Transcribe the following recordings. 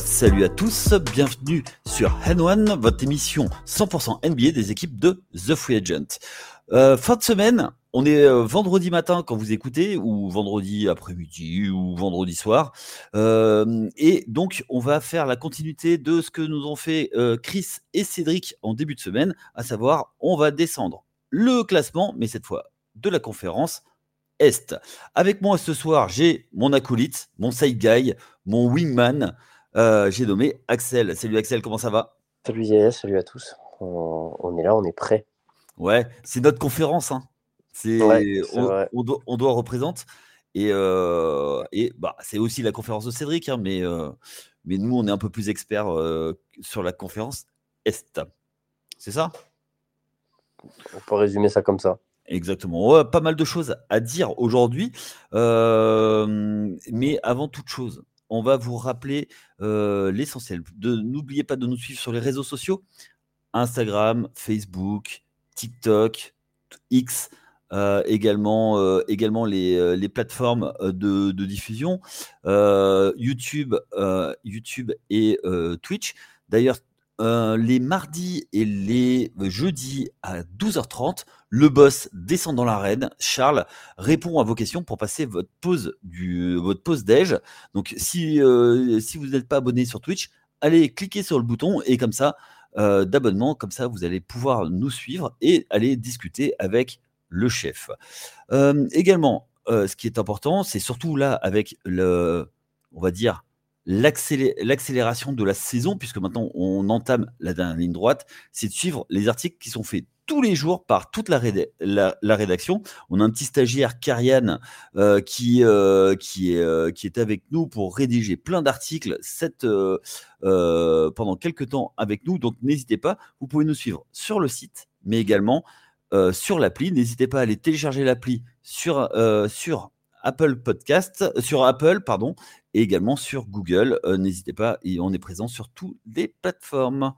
salut à tous, bienvenue sur N1, votre émission 100% NBA des équipes de The Free Agent. Euh, fin de semaine, on est euh, vendredi matin quand vous écoutez, ou vendredi après-midi, ou vendredi soir. Euh, et donc, on va faire la continuité de ce que nous ont fait Chris et Cédric en début de semaine, à savoir, on va descendre le classement, mais cette fois de la conférence Est. Avec moi ce soir, j'ai mon acolyte, mon side guy, mon wingman. j'ai nommé Axel. Salut Axel, comment ça va? Salut Yaya, salut à tous. on est là, on est prêt. Ouais, c'est notre conférence. Hein. C'est on, doit, on, doit, représenter. Et, euh, et bah, c'est aussi la conférence de Cédric, hein, mais, euh, mais nous, on est un peu plus experts euh, sur la conférence Est. C'est ça? On peut résumer ça comme ça. Exactement. pas mal de choses à dire aujourd'hui. mais avant toute chose, on va vous rappeler l'essentiel. N'oubliez pas de nous suivre sur les réseaux sociaux Instagram, Facebook, TikTok, X, également, également les, les plateformes de, de diffusion, YouTube, YouTube et Twitch. D'ailleurs, les mardis et les jeudis à 12h30, le boss descend dans l'arène. Charles répond à vos questions pour passer votre pause du. Donc si si vous n'êtes pas abonné sur Twitch, allez cliquer sur le bouton et comme ça euh, d'abonnement. Comme ça, vous allez pouvoir nous suivre et aller discuter avec le chef. Euh, également, euh, ce qui est important, c'est surtout là avec le, on va dire, l'accélération de la saison, puisque maintenant on entame la dernière ligne droite, c'est de suivre les articles qui sont faits tous les jours par toute la, la, rédaction. On a un petit stagiaire, Karian, euh, qui, euh, qui, est, euh, qui est avec nous pour rédiger plein d'articles pendant quelques temps avec nous. Donc n'hésitez pas, vous pouvez nous suivre sur le site, mais également sur l'appli. N'hésitez pas à aller télécharger l'appli sur, sur Apple Podcast, sur Apple, pardon, et également sur Google. N'hésitez pas, on est présent sur toutes les plateformes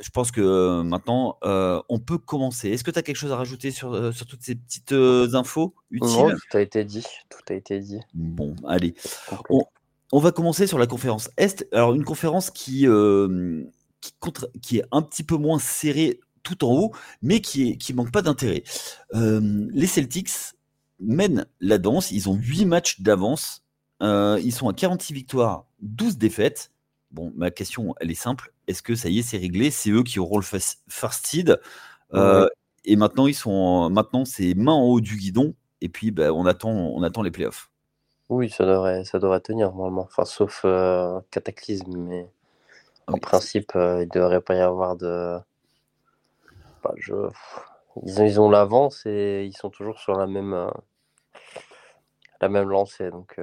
je pense que euh, maintenant, euh, on peut commencer. Est-ce que tu as quelque chose à rajouter sur, euh, sur toutes ces petites infos utiles? Tout a été dit. Tout a été dit. Bon, allez. On, va commencer sur la conférence Est. Alors, une conférence qui, qui, qui, est un petit peu moins serrée tout en haut, mais qui, est, qui manque pas d'intérêt. les Celtics mènent la danse. Ils ont 8 matchs d'avance. ils sont à 46 victoires, 12 défaites. Bon, ma question, elle est simple. Est-ce que ça y est, c'est réglé? C'est eux qui auront le first seed. Euh, et maintenant, ils sont, maintenant, c'est main en haut du guidon. Et puis, ben, on attend, on attend les playoffs. Oui, ça devrait, ça devrait tenir normalement. Enfin, sauf euh, cataclysme, mais en principe, euh, il ne devrait pas y avoir de. je... ils, ont, ils ont l'avance et ils sont toujours sur la même, la même lancée. Donc,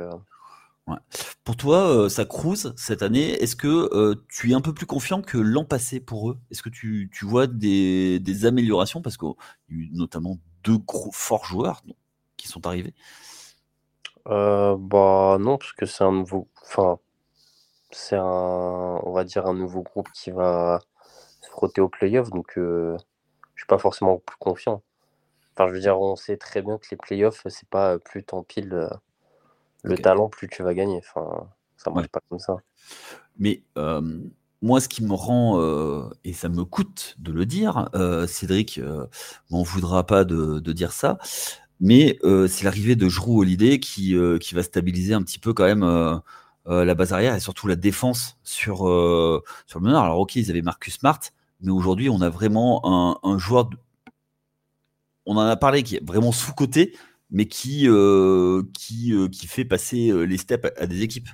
pour toi, euh, ça cruise cette année. Est-ce que euh, tu es un peu plus confiant que l'an passé pour eux? Est-ce que tu, vois des, améliorations? Parce qu'il y a eu notamment deux gros forts joueurs qui sont arrivés. Euh, bah non, parce que c'est un nouveau. Enfin, c'est un, on va dire un nouveau groupe qui va se frotter au playoff, donc je suis pas forcément plus confiant. Enfin, je veux dire, on sait très bien que les playoffs, c'est pas plus tant pile le talent, plus tu vas gagner. Enfin, ça marche pas comme ça. Mais moi, ce qui me rend, et ça me coûte de le dire, Cédric m'en voudra pas de, dire ça, mais c'est l'arrivée de Jrou Holiday qui, qui va stabiliser un petit peu quand même la base arrière et surtout la défense sur, sur le meneur. Alors, ok, ils avaient Marcus Smart, mais aujourd'hui, on a vraiment un, joueur. On en a parlé qui est vraiment sous-côté, mais qui, euh, qui, euh, qui fait passer euh, les steps à, des équipes.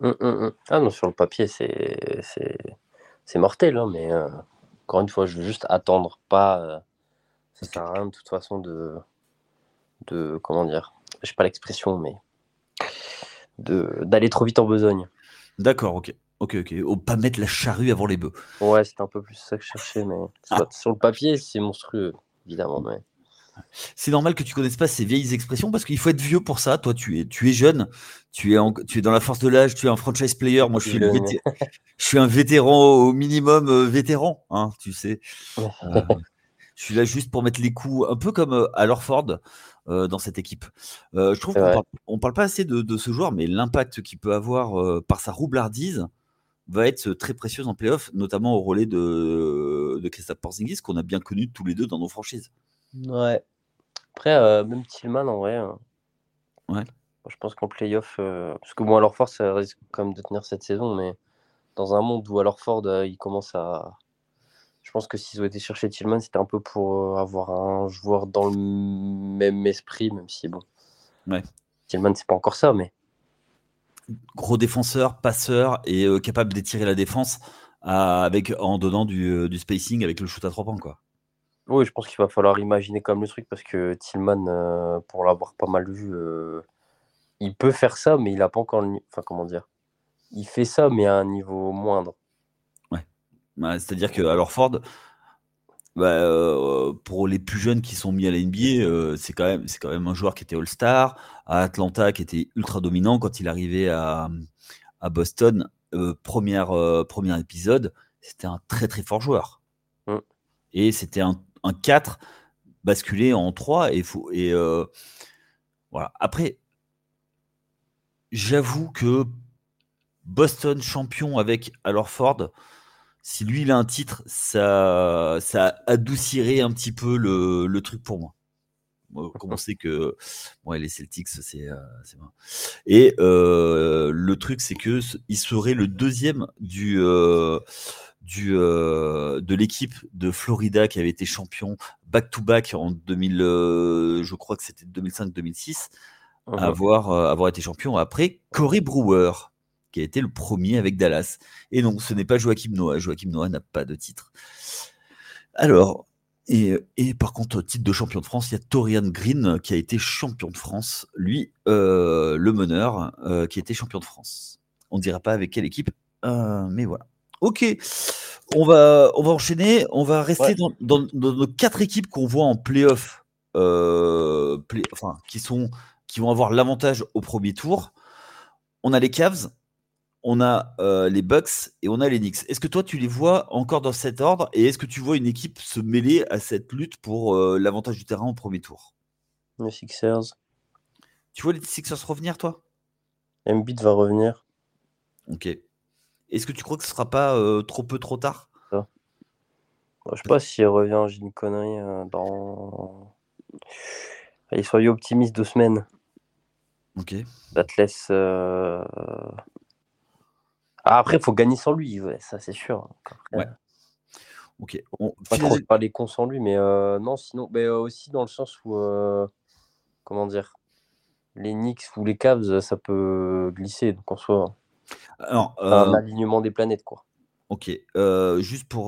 Hum, hum, hum. Ah non, sur le papier, c'est, c'est, mortel, hein, mais encore une fois, je veux juste attendre, pas. ça sert à rien de toute façon de. de comment dire Je pas l'expression, mais. De, d'aller trop vite en besogne. D'accord, ok. Ok, ok. Au pas mettre la charrue avant les bœufs. Ouais, c'est un peu plus ça que je cherchais, mais ah. sur le papier, c'est monstrueux, évidemment. Mais... C'est normal que tu connaisses pas ces vieilles expressions parce qu'il faut être vieux pour ça. Toi, tu es, tu es jeune, tu es, tu es dans la force de l'âge, tu es un franchise player. Moi, je suis, je suis un vétéran au minimum euh, vétéran, hein, tu sais. Euh, Je suis là juste pour mettre les coups, un peu comme euh, à Lorford euh, dans cette équipe. Je trouve qu'on parle, on parle pas assez de, ce joueur, mais l'impact qu'il peut avoir par sa roublardise va être très précieuse en playoff, notamment au relais de, de Christophe Porzingis, qu'on a bien connu tous les deux dans nos franchises. Ouais. Après, même Tillman, en vrai. Hein. Ouais. Je pense qu'en playoff, parce que bon, ça risque quand même de tenir cette saison, mais dans un monde où alors Ford, il commence à, je pense que s'ils ont été chercher Tillman, c'était un peu pour euh, avoir un joueur dans le même esprit, même si bon. Ouais. Tillman, c'est pas encore ça, mais. Gros défenseur, passeur et euh, capable d'étirer la défense avec, en donnant euh, du, spacing avec le shoot à trois points. Quoi. Oui, je pense qu'il va falloir imaginer comme le truc parce que Tillman, pour l'avoir pas mal vu, il peut faire ça, mais il a pas encore le. Enfin, comment dire Il fait ça, mais à un niveau moindre. Bah, c'est-à-dire que alors Ford, bah, euh, pour les plus jeunes qui sont mis à la NBA, euh, c'est quand même quand même un joueur qui était All-Star à Atlanta, qui était ultra dominant quand il arrivait à, Boston. Euh, première, premier épisode, c'était un très très fort joueur. Mm. Et c'était un, 4 basculé en 3 et faut et voilà. Après, j'avoue que Boston champion avec alors Ford, si lui il a un titre, ça, ça adoucirait un petit peu le, truc pour moi. Comme on sait que les Celtics, c'est euh, Et euh, le truc, c'est que il serait le deuxième du, euh, du de l'équipe de Florida qui avait été champion back-to-back en 2000, je crois que c'était 2005-2006, uh-huh. avoir, avoir été champion après Corey Brewer qui a été le premier avec Dallas. Et non, ce n'est pas Joachim Noah. Joachim Noah n'a pas de titre. Alors, et, par contre, titre de champion de France, il y a Torian Green qui a été champion de France. Lui, euh, le meneur, euh, qui a été champion de France. On ne dira pas avec quelle équipe, euh, mais voilà. Ok, on va, on va enchaîner. On va rester dans, nos quatre équipes qu'on voit en playoff, play, enfin, qui, sont, qui vont avoir l'avantage au premier tour. On a les Cavs, on a euh, les Bucks et on a les Knicks. Est-ce que toi, tu les vois encore dans cet ordre et est-ce que tu vois une équipe se mêler à cette lutte pour euh, l'avantage du terrain au premier tour? Les Sixers. Tu vois les Sixers revenir, toi? Embiid va revenir. Ok. Est-ce que tu crois que ce sera pas euh, trop peu, trop tard? Je Je sais pas s'il revient, j'ai une connerie dans. Allez, soyez optimiste deux semaines. Ok. Ça te laisse. Ah, après, il faut gagner sans lui, ça c'est sûr. ouais. Ok. On... Pas trop parler con sans lui, mais euh, non, sinon, mais euh, aussi dans le sens où, euh, comment dire, les Knicks ou les Cavs, ça peut glisser, donc en soit Alors, un alignement des planètes, quoi. Ok. juste pour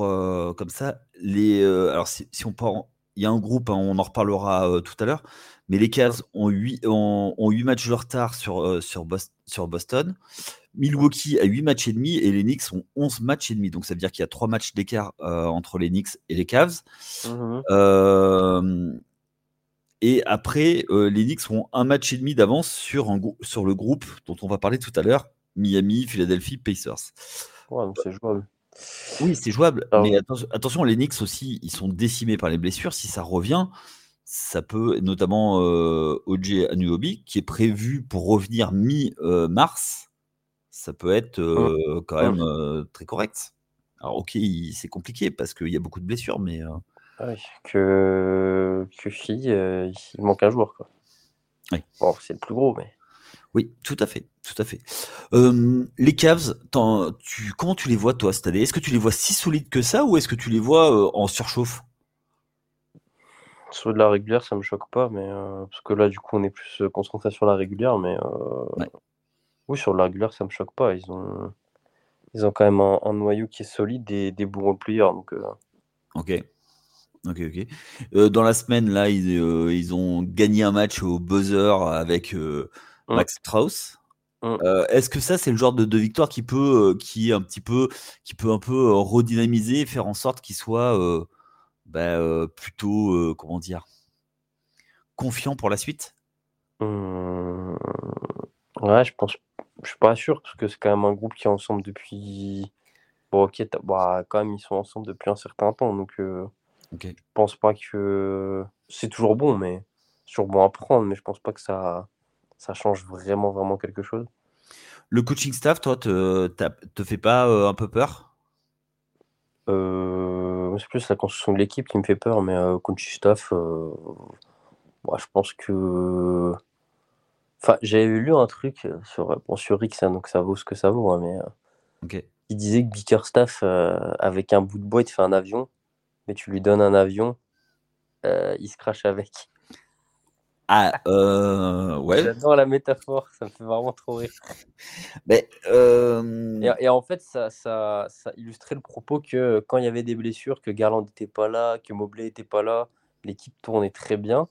comme ça, les, alors si, on part, il y a un groupe, hein, on en reparlera tout à l'heure, mais les Cavs ont 8, ont, ont 8 matchs de retard sur, sur, sur Boston. Milwaukee a 8 matchs et demi et les Knicks ont 11 matchs et demi. Donc ça veut dire qu'il y a 3 matchs d'écart euh, entre les Knicks et les Cavs. Mmh euh, et après, euh, les Knicks ont un match et demi d'avance sur, sur le groupe dont on va parler tout à l'heure, Miami, Philadelphie, Pacers. c'est jouable. Oui, c'est jouable. mais attention, les Knicks aussi, ils sont décimés par les blessures. Si ça revient, ça peut, notamment euh, OJ Anuobi, qui est prévu pour revenir mi-mars ça peut être mmh. quand même très correct. Alors, ok, c'est compliqué parce qu'il y a beaucoup de blessures, mais. Ah que, que fille, il manque un joueur. Quoi. Bon, c'est le plus gros, mais. Oui, tout à fait, tout à fait. les Cavs, tu, comment tu les vois toi cette année? Est-ce que tu les vois si solides que ça ou est-ce que tu les vois en surchauffe? Sur de la régulière, ça me choque pas, mais parce que là, du coup, on est plus concentré sur la régulière, mais oui, sur le régulière, ça me choque pas. Ils ont, ils ont quand même un, noyau qui est solide et des bons players. Donc, euh. Ok. Ok, ok. Euh, dans la semaine, là, ils, euh, ils, ont gagné un match au buzzer avec. Max Strauss. Mmh. Est-ce que ça, c'est le genre de, de, victoire qui peut, qui un petit peu, qui peut un peu redynamiser, faire en sorte qu'il soit bah, plutôt, comment dire, confiant pour la suite? Mmh. Ouais, je pense je suis pas sûr, parce que c'est quand même un groupe qui est ensemble depuis. Bon, ok, bah, quand même, ils sont ensemble depuis un certain temps. Donc, euh, Ok. Je pense pas que c'est toujours bon, mais c'est toujours bon à prendre, mais je pense pas que ça, ça change vraiment, vraiment quelque chose. Le coaching staff, toi, te, te fait pas euh, un peu peur? Euh, c'est plus la construction de l'équipe qui me fait peur, mais euh, coaching staff, moi, je pense que. Enfin, j'avais lu un truc sur, bon, sur X, hein, donc ça vaut ce que ça vaut, hein, mais euh, Ok. il disait que Bickerstaff, avec un bout de bois, il te fait un avion, mais tu lui donnes un avion, il se crache avec. Ah, euh, ouais. J'adore la métaphore, ça me fait vraiment trop rire. Mais, euh, Et, et en fait, ça, ça, ça illustrait le propos que quand il y avait des blessures, que Garland n'était pas là, que Mobley n'était pas là, l'équipe tournait très bien.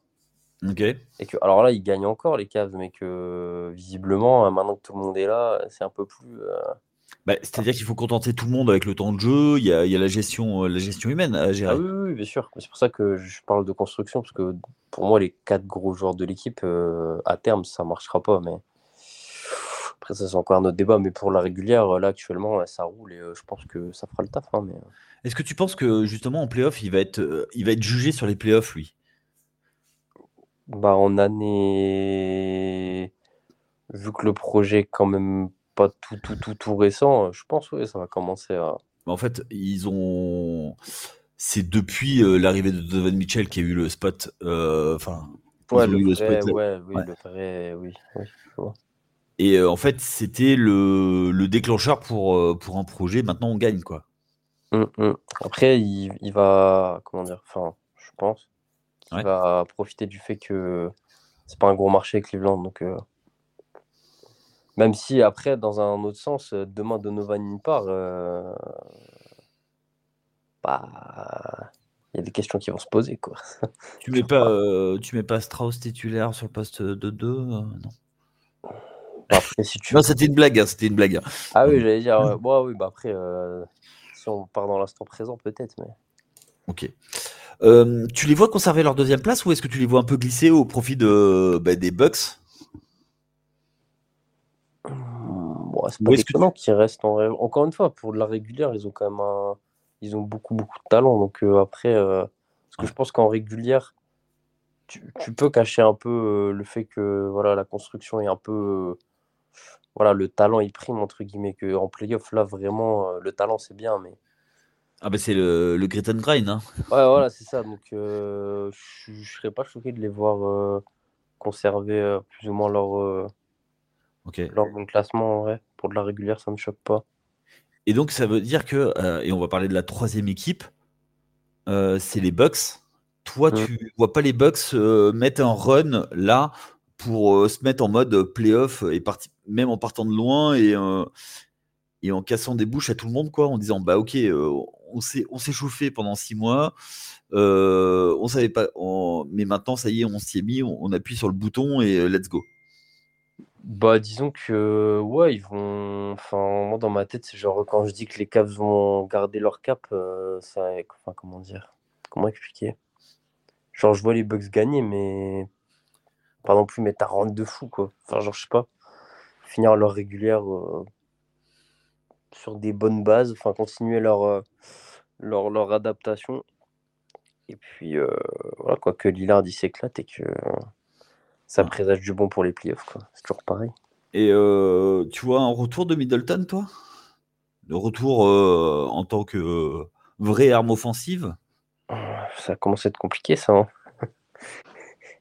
ok. Et que, alors là, ils gagnent encore les Cavs, mais que visiblement, euh, maintenant que tout le monde est là, c'est un peu plus. euh, Bah, C'est-à-dire qu'il faut contenter tout le monde avec le temps de jeu. Il y a, il y a la, gestion, euh, la gestion humaine à gérer. Ah oui, oui, oui, bien sûr. C'est pour ça que je parle de construction, parce que pour moi, les quatre gros joueurs de l'équipe, euh, à terme, ça marchera pas. Mais après, ça, c'est encore un autre débat. Mais pour la régulière, là, actuellement, ça roule et euh, je pense que ça fera le taf. hein, mais... Est-ce que tu penses que justement en playoff, il va être, euh, il va être jugé sur les playoffs, lui? Bah, en année, vu que le projet est quand même pas tout, tout, tout, tout récent, je pense que ça va commencer à. En fait, ils ont. C'est depuis euh, l'arrivée de Donovan Mitchell qui a eu le spot. euh, Enfin. ils Ouais, ont le eu le vrai, spot, ouais, oui, Ouais. le vrai, oui, oui, je vois. Et euh, en fait, c'était le, le déclencheur pour, euh, pour un projet. Maintenant, on gagne, quoi. Hum, hum. Après, il, il va, comment dire, enfin, je pense Ouais. va profiter du fait que c'est pas un gros marché Cleveland, donc euh, même si après, dans un autre sens, euh, demain Donovan il part, euh, bah, il y a des questions qui vont se poser, quoi. Tu mets pas, euh, tu mets pas Strauss titulaire sur le poste de 2 Non. Bah, après, si tu Non, c'était une blague. hein, c'était une blague. hein. Ah oui, j'allais dire, ouais, ouais, oui, bah après, si on part dans l'instant présent, peut-être, mais. Ok. Tu les vois conserver leur deuxième place ou est-ce que tu les vois un peu glisser au profit de, bah, des Bucks? C'est pas qu'ils restent en vrai. Encore une fois, pour de la régulière, ils ont quand même un... ils ont beaucoup, beaucoup de talent. Donc euh, après, euh, parce que je pense qu'en régulière, tu, tu peux cacher un peu euh, le fait que voilà, la construction est un peu. voilà, le talent il prime, entre guillemets. Que en playoff, là, vraiment, le talent c'est bien. Mais Ah bah c'est le, le grit and grind. Hein. ouais, voilà, c'est ça. Donc je je serais pas choqué de les voir conserver plus ou moins leur, euh, Ok. leur bon classement en vrai. Pour de la régulière, ça me choque pas. Et donc ça veut dire que, euh, et on va parler de la troisième équipe, euh, c'est les Bucks. Toi, Mm. tu vois pas les Bucks euh, mettre un run là pour se mettre en mode playoff et parti, même en partant de loin et, et en cassant des bouches à tout le monde, quoi, en disant bah ok, on s'est on s'est chauffé pendant six mois, on savait pas, on- mais maintenant ça y est, on s'y est mis, on, on appuie sur le bouton et let's go. Bah, disons que, ouais, ils vont. Enfin, moi, dans ma tête, c'est genre quand je dis que les Cavs vont garder leur cap, euh, ça. Enfin, comment dire? Comment expliquer? Genre, je vois les Bucks gagner, mais pas non plus mettre à rendre de fou, quoi. Enfin, genre, je sais pas. Finir leur régulière euh, sur des bonnes bases, enfin, continuer leur, euh, leur, leur adaptation. Et puis, voilà, quoi, que Lillard il s'éclate et que ça Ouais. présage du bon pour les playoffs, quoi. C'est toujours pareil. Et euh, tu vois un retour de Middleton, toi? Le retour euh, en tant que euh, vraie arme offensive? Ça commence à être compliqué, ça. hein.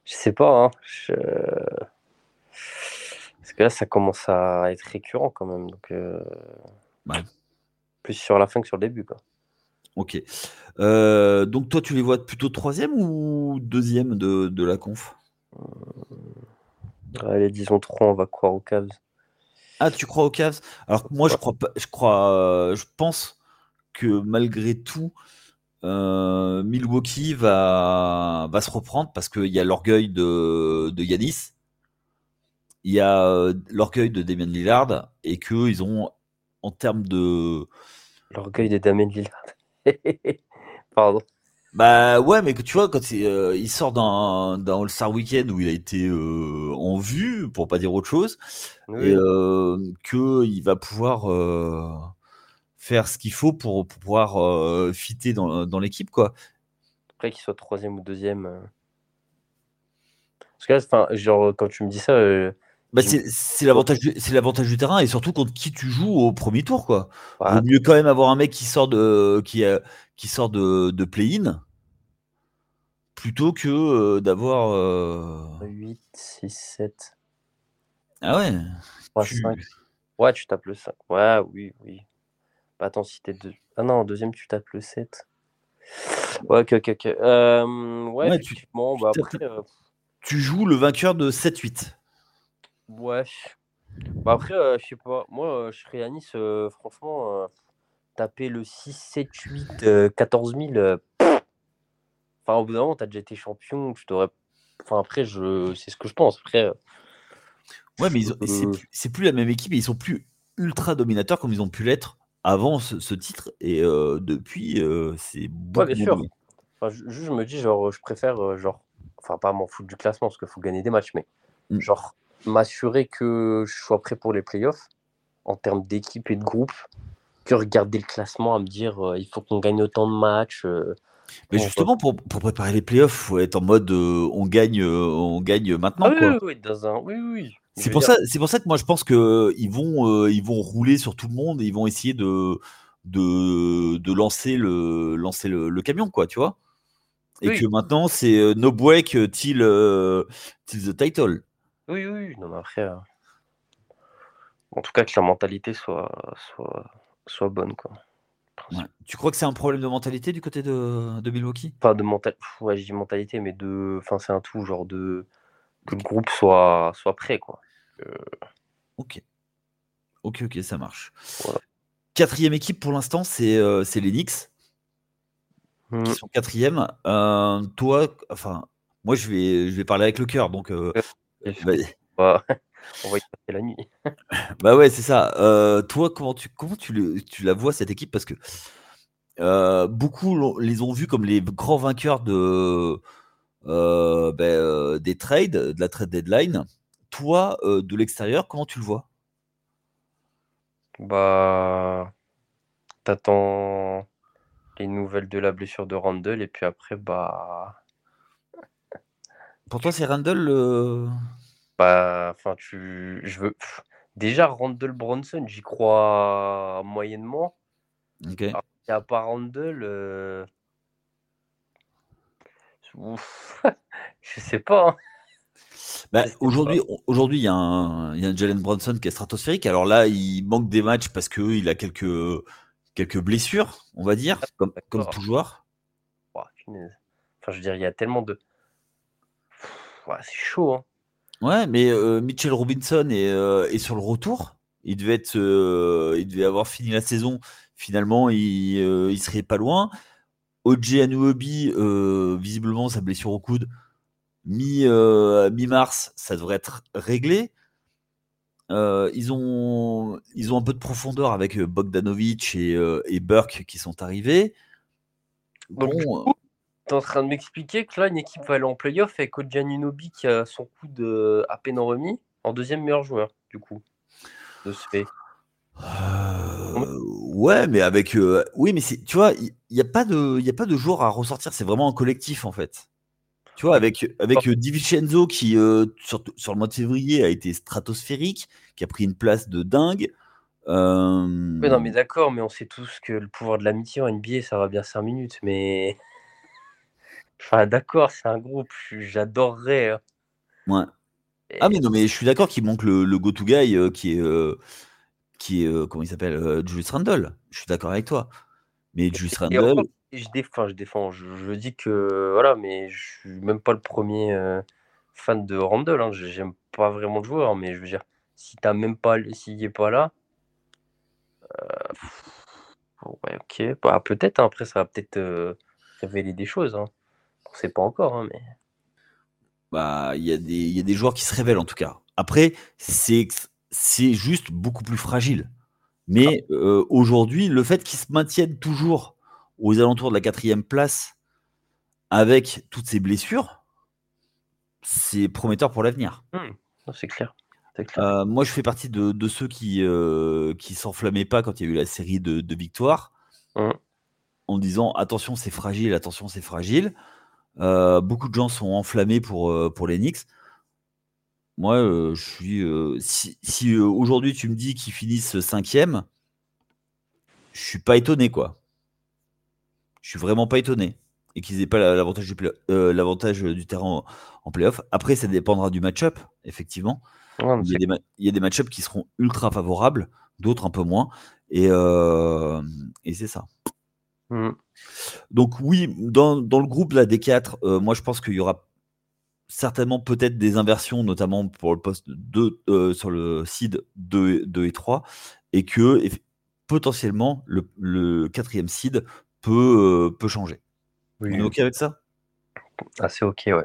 Je sais pas. Hein. Je- Parce que là, ça commence à être récurrent quand même. Donc, Ouais. Plus sur la fin que sur le début. Quoi. Ok. Donc toi, tu les vois plutôt troisième ou deuxième de, de la conf? Allez, disons 3, on va croire aux Cavs. Ah, tu crois aux Cavs? Alors moi, je crois pas. Je crois. euh, je pense que malgré tout, euh, Milwaukee va va se reprendre parce qu'il y a l'orgueil de de Yanis, il y a euh, l'orgueil de Damian Lillard et que ils ont en termes de L'orgueil de Damien Lillard. Pardon. Bah ouais, mais que tu vois, quand euh, il sort d'un d'un All-Star Weekend où il a été euh, en vue, pour pas dire autre chose, Oui. et euh, que il va pouvoir faire ce qu'il faut pour, pour pouvoir fitter dans, dans l'équipe, quoi. Après, qu'il soit troisième ou deuxième. Parce que là, genre, quand tu me dis ça, Bah, c'est c'est l'avantage du, c'est l'avantage du terrain et surtout contre qui tu joues au premier tour quoi. Vaut mieux quand même avoir un mec qui sort de qui, qui sort de, de play-in plutôt que euh, d'avoir euh, 8, 6, 7, ah ouais 3, tu- 5. Ouais, tu tapes le 5. Ouais, oui, oui. Bah, attends, si t'es deux. Ah non, en deuxième, tu tapes le 7. Ouais, ok, ok, ok. Euh, ouais, effectivement. tu bah, après, euh, tu joues le vainqueur de 7-8. ouais. Bah, après, je sais pas. Moi, je serais à Nice, franchement, taper le 6, 7, 8, euh, 14 000. Enfin, au bout d'un moment, t'as déjà été champion. Tu devrais. Enfin, après, je... c'est ce que je pense. Après, euh, Ouais, mais ont- c'est plus- c'est plus la même équipe et ils sont plus ultra dominateurs comme ils ont pu l'être avant ce, ce titre et euh, depuis euh, c'est beaucoup bien moins sûr. Enfin, je, je me dis, genre, je préfère, genre, enfin, pas m'en foutre du classement parce qu'il faut gagner des matchs, mais Mm. genre, m'assurer que je sois prêt pour les playoffs en termes d'équipe et de groupe, que regarder le classement à me dire, euh, il faut qu'on gagne autant de matchs. euh, Mais on justement pour, pour préparer les playoffs, faut être en mode euh, on gagne euh, on gagne maintenant Ah oui, quoi. oui, oui, dans un... oui, oui, oui. Je C'est pour dire, ça, c'est pour ça que moi je pense que ils vont, euh, ils vont rouler sur tout le monde et ils vont essayer de, de, de lancer le, lancer le, le camion, quoi, tu vois. Et Oui. que maintenant c'est no break till, till the title. Oui, oui. Non, mais après, en tout cas, que la mentalité soit, soit, soit bonne, quoi. Ouais. Tu crois que c'est un problème de mentalité du côté de, de Milwaukee? Pas de mentalité, ouais, je dis mentalité, mais de, enfin, c'est un tout, genre de, que le groupe soit, soit prêt, quoi. Ok. Ok, ok, ça marche. Voilà. Quatrième équipe pour l'instant, c'est euh, c'est les Knicks Mm. qui sont quatrième. Euh, toi, enfin, moi je vais, je vais parler avec le cœur, donc. euh, Bah, on va y passer la nuit. Bah ouais, c'est ça. Euh, toi, comment tu, comment tu, le- tu la vois cette équipe? Parce que euh, beaucoup les ont vus comme les grands vainqueurs de, euh, ben, des trades, de la trade deadline. Toi, de l'extérieur, comment tu le vois? Bah, t'attends les nouvelles de la blessure de Randall et puis après, bah, Pour toi, c'est Randall le... bah, enfin, tu, je veux, déjà Randall Bronson, j'y crois moyennement. Ok. Et à part Randall, euh, ouf, je sais pas. hein. Bah, aujourd'hui, aujourd'hui, il y a un, il y a un Jalen Brunson qui est stratosphérique. Alors là, il manque des matchs parce que il a quelques, quelques blessures, on va dire, comme, comme tout joueur. Enfin, je veux dire, il y a tellement de. Ouais, c'est chaud, hein. Ouais, mais euh, Mitchell Robinson est, euh, est sur le retour. Il devait être, euh, il devait avoir fini la saison. Finalement, il, il serait pas loin. OJ Anuobi, visiblement, sa blessure au coude, mi, mi-mars, ça devrait être réglé. Ils, ont, ils ont un peu de profondeur avec Bogdanovic et, et Burke qui sont arrivés. Bon, T'es en train de m'expliquer que là, une équipe va aller en playoff avec Ogianunobi qui a son coude euh, à peine remis en deuxième meilleur joueur, du coup, de ce fait. Euh, ouais, mais avec. euh, oui, mais c'est, tu vois, il n'y a, pas de- y a pas de joueur à ressortir. C'est vraiment un collectif, en fait. Tu vois, avec, avec euh, Di Vincenzo qui, sur, sur le mois de février, a été stratosphérique, qui a pris une place de dingue. Oui, non, mais d'accord, mais on sait tous que le pouvoir de l'amitié en NBA, ça va bien 5 minutes, mais. Enfin, d'accord, c'est un groupe, j'adorerais. hein. ouais. Et- Ah, mais non, mais je suis d'accord qu'il manque le, le go-to guy euh, qui est. euh, qui est euh, comment il s'appelle euh, Julius Randle. Je suis d'accord avec toi. Mais Julius Et Randle. encore, je défends, je défends. Je, je dis que voilà, mais je suis même pas le premier euh, fan de Randall. Hein. Je- J'aime pas vraiment le joueur, mais je veux dire, si t'as même pas, s'il est pas là, euh, ouais, ok, bah, peut-être. hein. Après, ça va peut-être euh, révéler des choses. Hein. On sait pas encore, hein, mais Bah, il y, a des- il y a des joueurs qui se révèlent en tout cas. Après, c'est juste beaucoup plus fragile. Mais euh, aujourd'hui, le fait qu'ils se maintiennent toujours aux alentours de la quatrième place avec toutes ces blessures, c'est prometteur pour l'avenir. non, c'est clair. Euh, moi, je fais partie de, de ceux qui euh, qui s'enflammaient pas quand il y a eu la série de, de victoires. Hum. en disant attention, c'est fragile, attention, c'est fragile. Euh, beaucoup de gens sont enflammés pour, euh, pour les Knicks. Moi, je suis. si, aujourd'hui tu me dis qu'ils finissent cinquième, je suis pas étonné, quoi. Je suis vraiment pas étonné. Et qu'ils n'aient pas l'avantage du, l'avantage du terrain en, playoff. Après, ça dépendra du match-up, effectivement. il, y a des, match-ups qui seront ultra favorables, d'autres un peu moins. Et, et c'est ça. Mmh. Donc oui, dans, le groupe là, des quatre, euh, moi je pense qu'il y aura certainement peut-être des inversions, notamment pour le poste 2 euh, sur le seed 2, et 3, et que potentiellement le, quatrième seed peut, euh, peut changer. On est OK avec ça? Assez OK, ouais.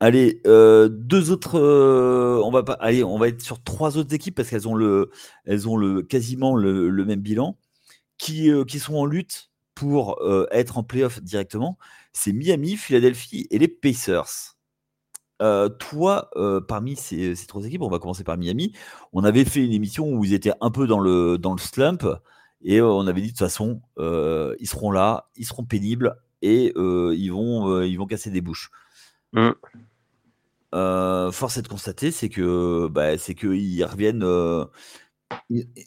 Allez, deux autres. on va pas. Allez, on va être sur trois autres équipes parce qu'elles ont le, elles ont le quasiment le, même bilan, qui, qui sont en lutte? Pour euh, être en playoff directement, c'est Miami, Philadelphie et les Pacers. Euh, toi, euh, parmi ces, trois équipes, on va commencer par Miami. On avait fait une émission où ils étaient un peu dans le, dans le slump et on avait dit de toute façon, ils seront là, ils seront pénibles et ils, vont, ils vont casser des bouches. Mmh. force est de constater, c'est que bah, c'est qu'ils reviennent.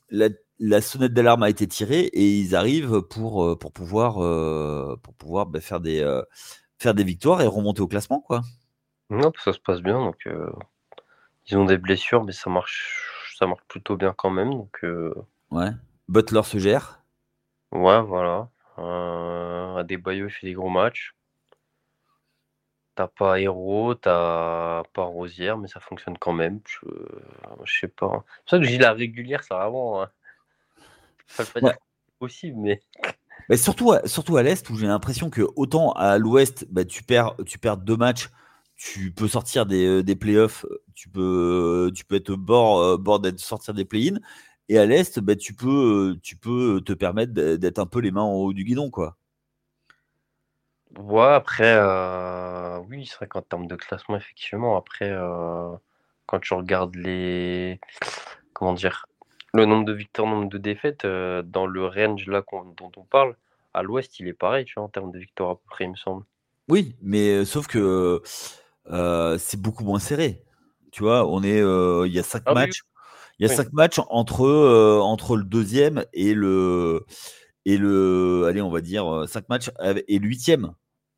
La, la sonnette d'alarme a été tirée et ils arrivent pour, euh, pour pouvoir, euh, pour pouvoir bah, faire, des, euh, faire des victoires et remonter au classement. Quoi. Non, ça se passe bien. Donc, ils ont des blessures, mais ça marche, ça marche plutôt bien quand même. Donc, Ouais. Butler se gère. Ouais, voilà. à des il fait des gros matchs. T'as pas Héros, t'as pas Rosière, mais ça fonctionne quand même. Je, je sais pas. C'est pour ça que j'ai la régulière, ça vraiment. Hein. Ça pas dire possible, mais. mais surtout, à, surtout à l'Est, où j'ai l'impression que autant à l'Ouest, bah, tu, perds, tu perds deux matchs, tu peux sortir des, euh, des playoffs, tu peux, tu peux être bord, euh, bord d'être sortir des play-in. Et à l'Est, bah, tu, peux, tu peux te permettre d'être un peu les mains en haut du guidon. Quoi. Ouais, après, euh, oui, c'est vrai qu'en termes de classement, effectivement, après, quand tu regardes les. Comment dire le nombre de victoires, le nombre de défaites, euh, dans le range là dont on parle, à l'ouest, il est pareil, tu vois, en termes de victoires à peu près, il me semble. Oui, mais euh, sauf que euh, c'est beaucoup moins serré. Tu vois, on est, il y a cinq ah matchs. Il y a cinq matchs entre, entre le deuxième et le, et le, allez, on va dire cinq matchs et le huitième.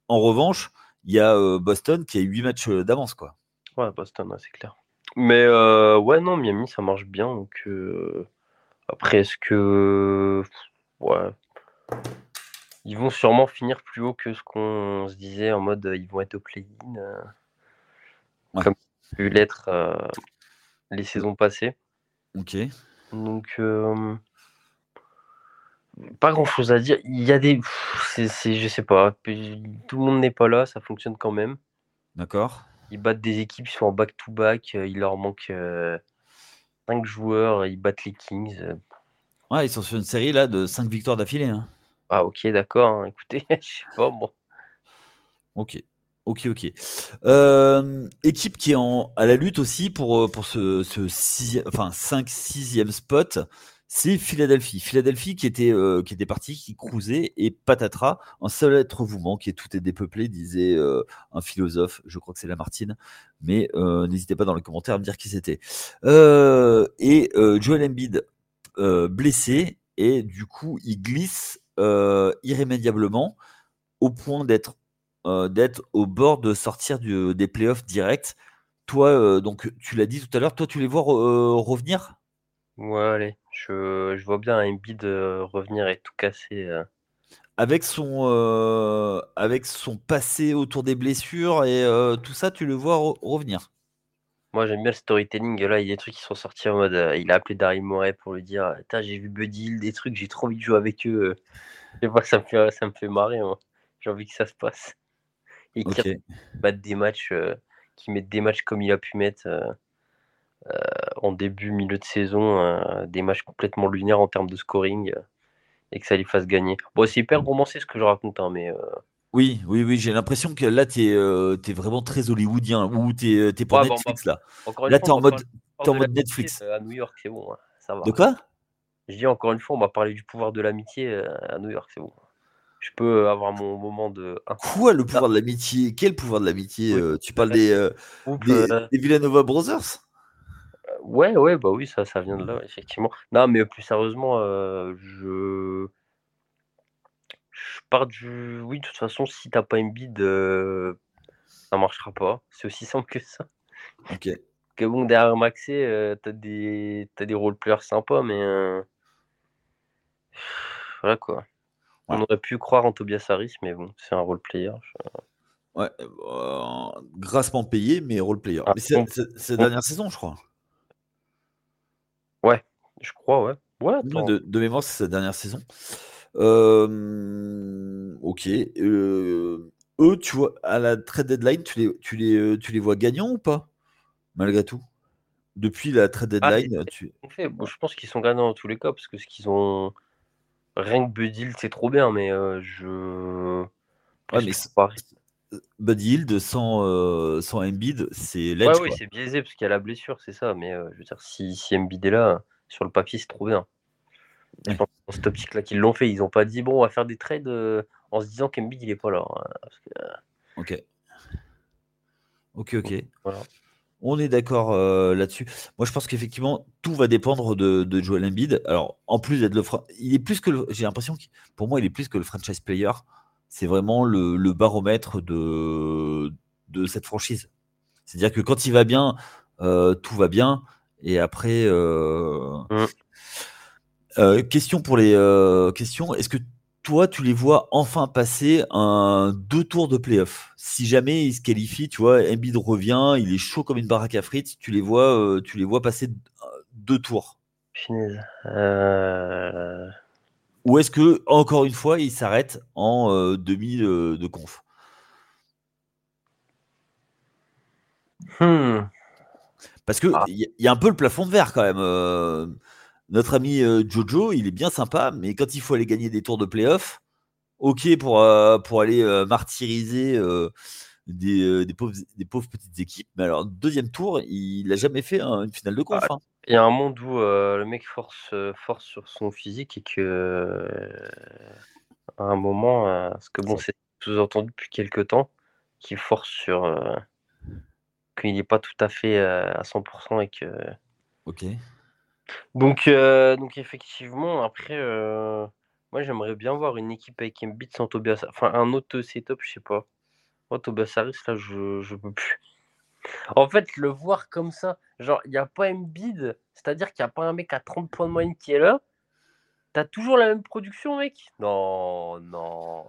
En revanche, il y a Boston qui a huit matchs d'avance, quoi. Ouais, Boston, c'est clair. Mais euh, ouais, non, Miami, ça marche bien. Donc, euh, après, est-ce que. Ouais. Ils vont sûrement finir plus haut que ce qu'on se disait en mode ils vont être au play-in. Euh, comme ça pu l'être les saisons passées. Ok. Donc, pas grand-chose à dire. Il y a des. je sais pas. Tout le monde n'est pas là, ça fonctionne quand même. D'accord. Ils battent des équipes, ils sont en back-to-back, euh, il leur manque 5 euh, joueurs, ils battent les Kings. Euh. Ouais, ils sont sur une série là de 5 victoires d'affilée. Hein. Ah ok, d'accord, hein, écoutez, je sais pas moi. Ok. Ok, ok. équipe qui est en, à la lutte aussi pour, pour ce, ce enfin, 5-6e spot c'est Philadelphie. Philadelphie qui était, euh, qui était parti, qui cruisait, et patatras, un seul être vous manque et tout est dépeuplé, disait euh, un philosophe, je crois que c'est Lamartine, mais euh, n'hésitez pas dans les commentaires à me dire qui c'était. et Joel Embiid blessé, et du coup, il glisse irrémédiablement au point d'être d'être au bord de sortir des playoffs directs. Toi, donc tu l'as dit tout à l'heure, toi tu les vois revenir? Ouais, allez, je, je vois bien un Embiid revenir et tout casser. Avec son, avec son passé autour des blessures et tout ça, tu le vois revenir. Moi, j'aime bien le storytelling. Là, il y a des trucs qui sont sortis en mode. il a appelé Daryl Morey pour lui dire J'ai vu Buddy des trucs, j'ai trop envie de jouer avec eux. Je vois, ça me fait, ça me fait marrer. J'ai envie que ça se passe. Et qu'il mette des matchs, qui mettent des matchs comme il a pu mettre. Euh, en début, milieu de saison, euh, des matchs complètement lunaires en termes de scoring euh, et que ça les fasse gagner. Bon, c'est hyper romancé ce que je raconte, hein, mais. Oui, oui, oui, j'ai l'impression que là, tu es, vraiment très hollywoodien, ou tu es, pour Netflix, là. Là, tu es en mode, en mode Netflix. À New York, c'est bon, hein, ça va. De quoi? Je dis encore une fois, on m'a parlé du pouvoir de l'amitié à New York, c'est bon. je peux avoir mon moment de. Quoi, le pouvoir de l'amitié? Quel pouvoir de l'amitié Tu parles des, euh, des, Villanova Brothers? Ouais, ouais, bah oui, ça, ça vient de là, effectivement. Non, mais plus sérieusement, je. Je pars du. Oui, de toute façon, si t'as pas une bide, ça marchera pas. C'est aussi simple que ça. Ok. Que bon, derrière Maxé, t'as des, as des roleplayers sympas, mais. Voilà quoi. On aurait pu croire en Tobias Harris, mais bon, c'est un roleplayer. Ouais, euh, grassement payé, mais roleplayer. Ah, mais c'est la dernière saison, je crois. Ouais, je crois, ouais. ouais de, mémoire, c'est sa dernière saison. Euh, ok. Euh, eux, tu vois, à la trade deadline, tu les, tu les, tu les vois gagnants ou pas Malgré tout? Depuis la trade ah, deadline, tu... je pense qu'ils sont gagnants dans tous les cas, parce que ce qu'ils ont Rien que Bud Hill, c'est trop bien, mais je. Ouais, mais Bud Hill sans, euh, sans Embiid, c'est Ouais, oui, c'est biaisé parce qu'il y a la blessure, c'est ça. Mais je veux dire, si, si Embiid est là, sur le papier, c'est trop bien. Je pense dans cette optique-là qu'ils l'ont fait, ils n'ont pas dit bon, on va faire des trades en se disant qu'Embiid il est pas là. Hein, ok. Ok, ok. Voilà. On est d'accord euh, là-dessus. Moi, je pense qu'effectivement, tout va dépendre de, de, Joel Embiid. Alors, en plus d'être le, il est plus que, j'ai l'impression que, pour moi, il est plus que le franchise player. C'est vraiment le, baromètre de, de cette franchise. C'est-à-dire que quand il va bien, euh, tout va bien. Et après, euh, mmh. question pour les questions. Est-ce que toi, tu les vois enfin passer un deux tours de playoff? Si jamais ils se qualifient, tu vois, Embiid revient, il est chaud comme une baraque à frites, tu les vois, euh, tu les vois passer deux tours. Euh. Ou est-ce que encore une fois, ils s'arrêtent en euh, demi de conf? Hmm. Parce que ah. il y, a un peu le plafond de verre quand même notre ami euh, Jojo, il est bien sympa, mais quand il faut aller gagner des tours de playoff, ok pour, euh, pour aller euh, martyriser des, pauvres, des pauvres petites équipes. Mais alors, deuxième tour, il n'a jamais fait une finale de conf. Hein. Il y a un monde où le mec force, force sur son physique et que à un moment, parce que bon, c'est sous-entendu depuis quelques temps, qu'il force sur qu'il n'est pas tout à fait à 100% et que. Ok. Donc, euh, donc effectivement, après, euh, moi j'aimerais bien voir une équipe avec Embiid sans Tobias, enfin un autre setup, je sais pas. Moi, Tobias Harris, là, je, je peux plus. En fait, le voir comme ça, genre, il n'y a pas Embiid, c'est-à-dire qu'il n'y a pas un mec à 30 points de moyenne qui est là. T'as toujours la même production, mec? Non, non.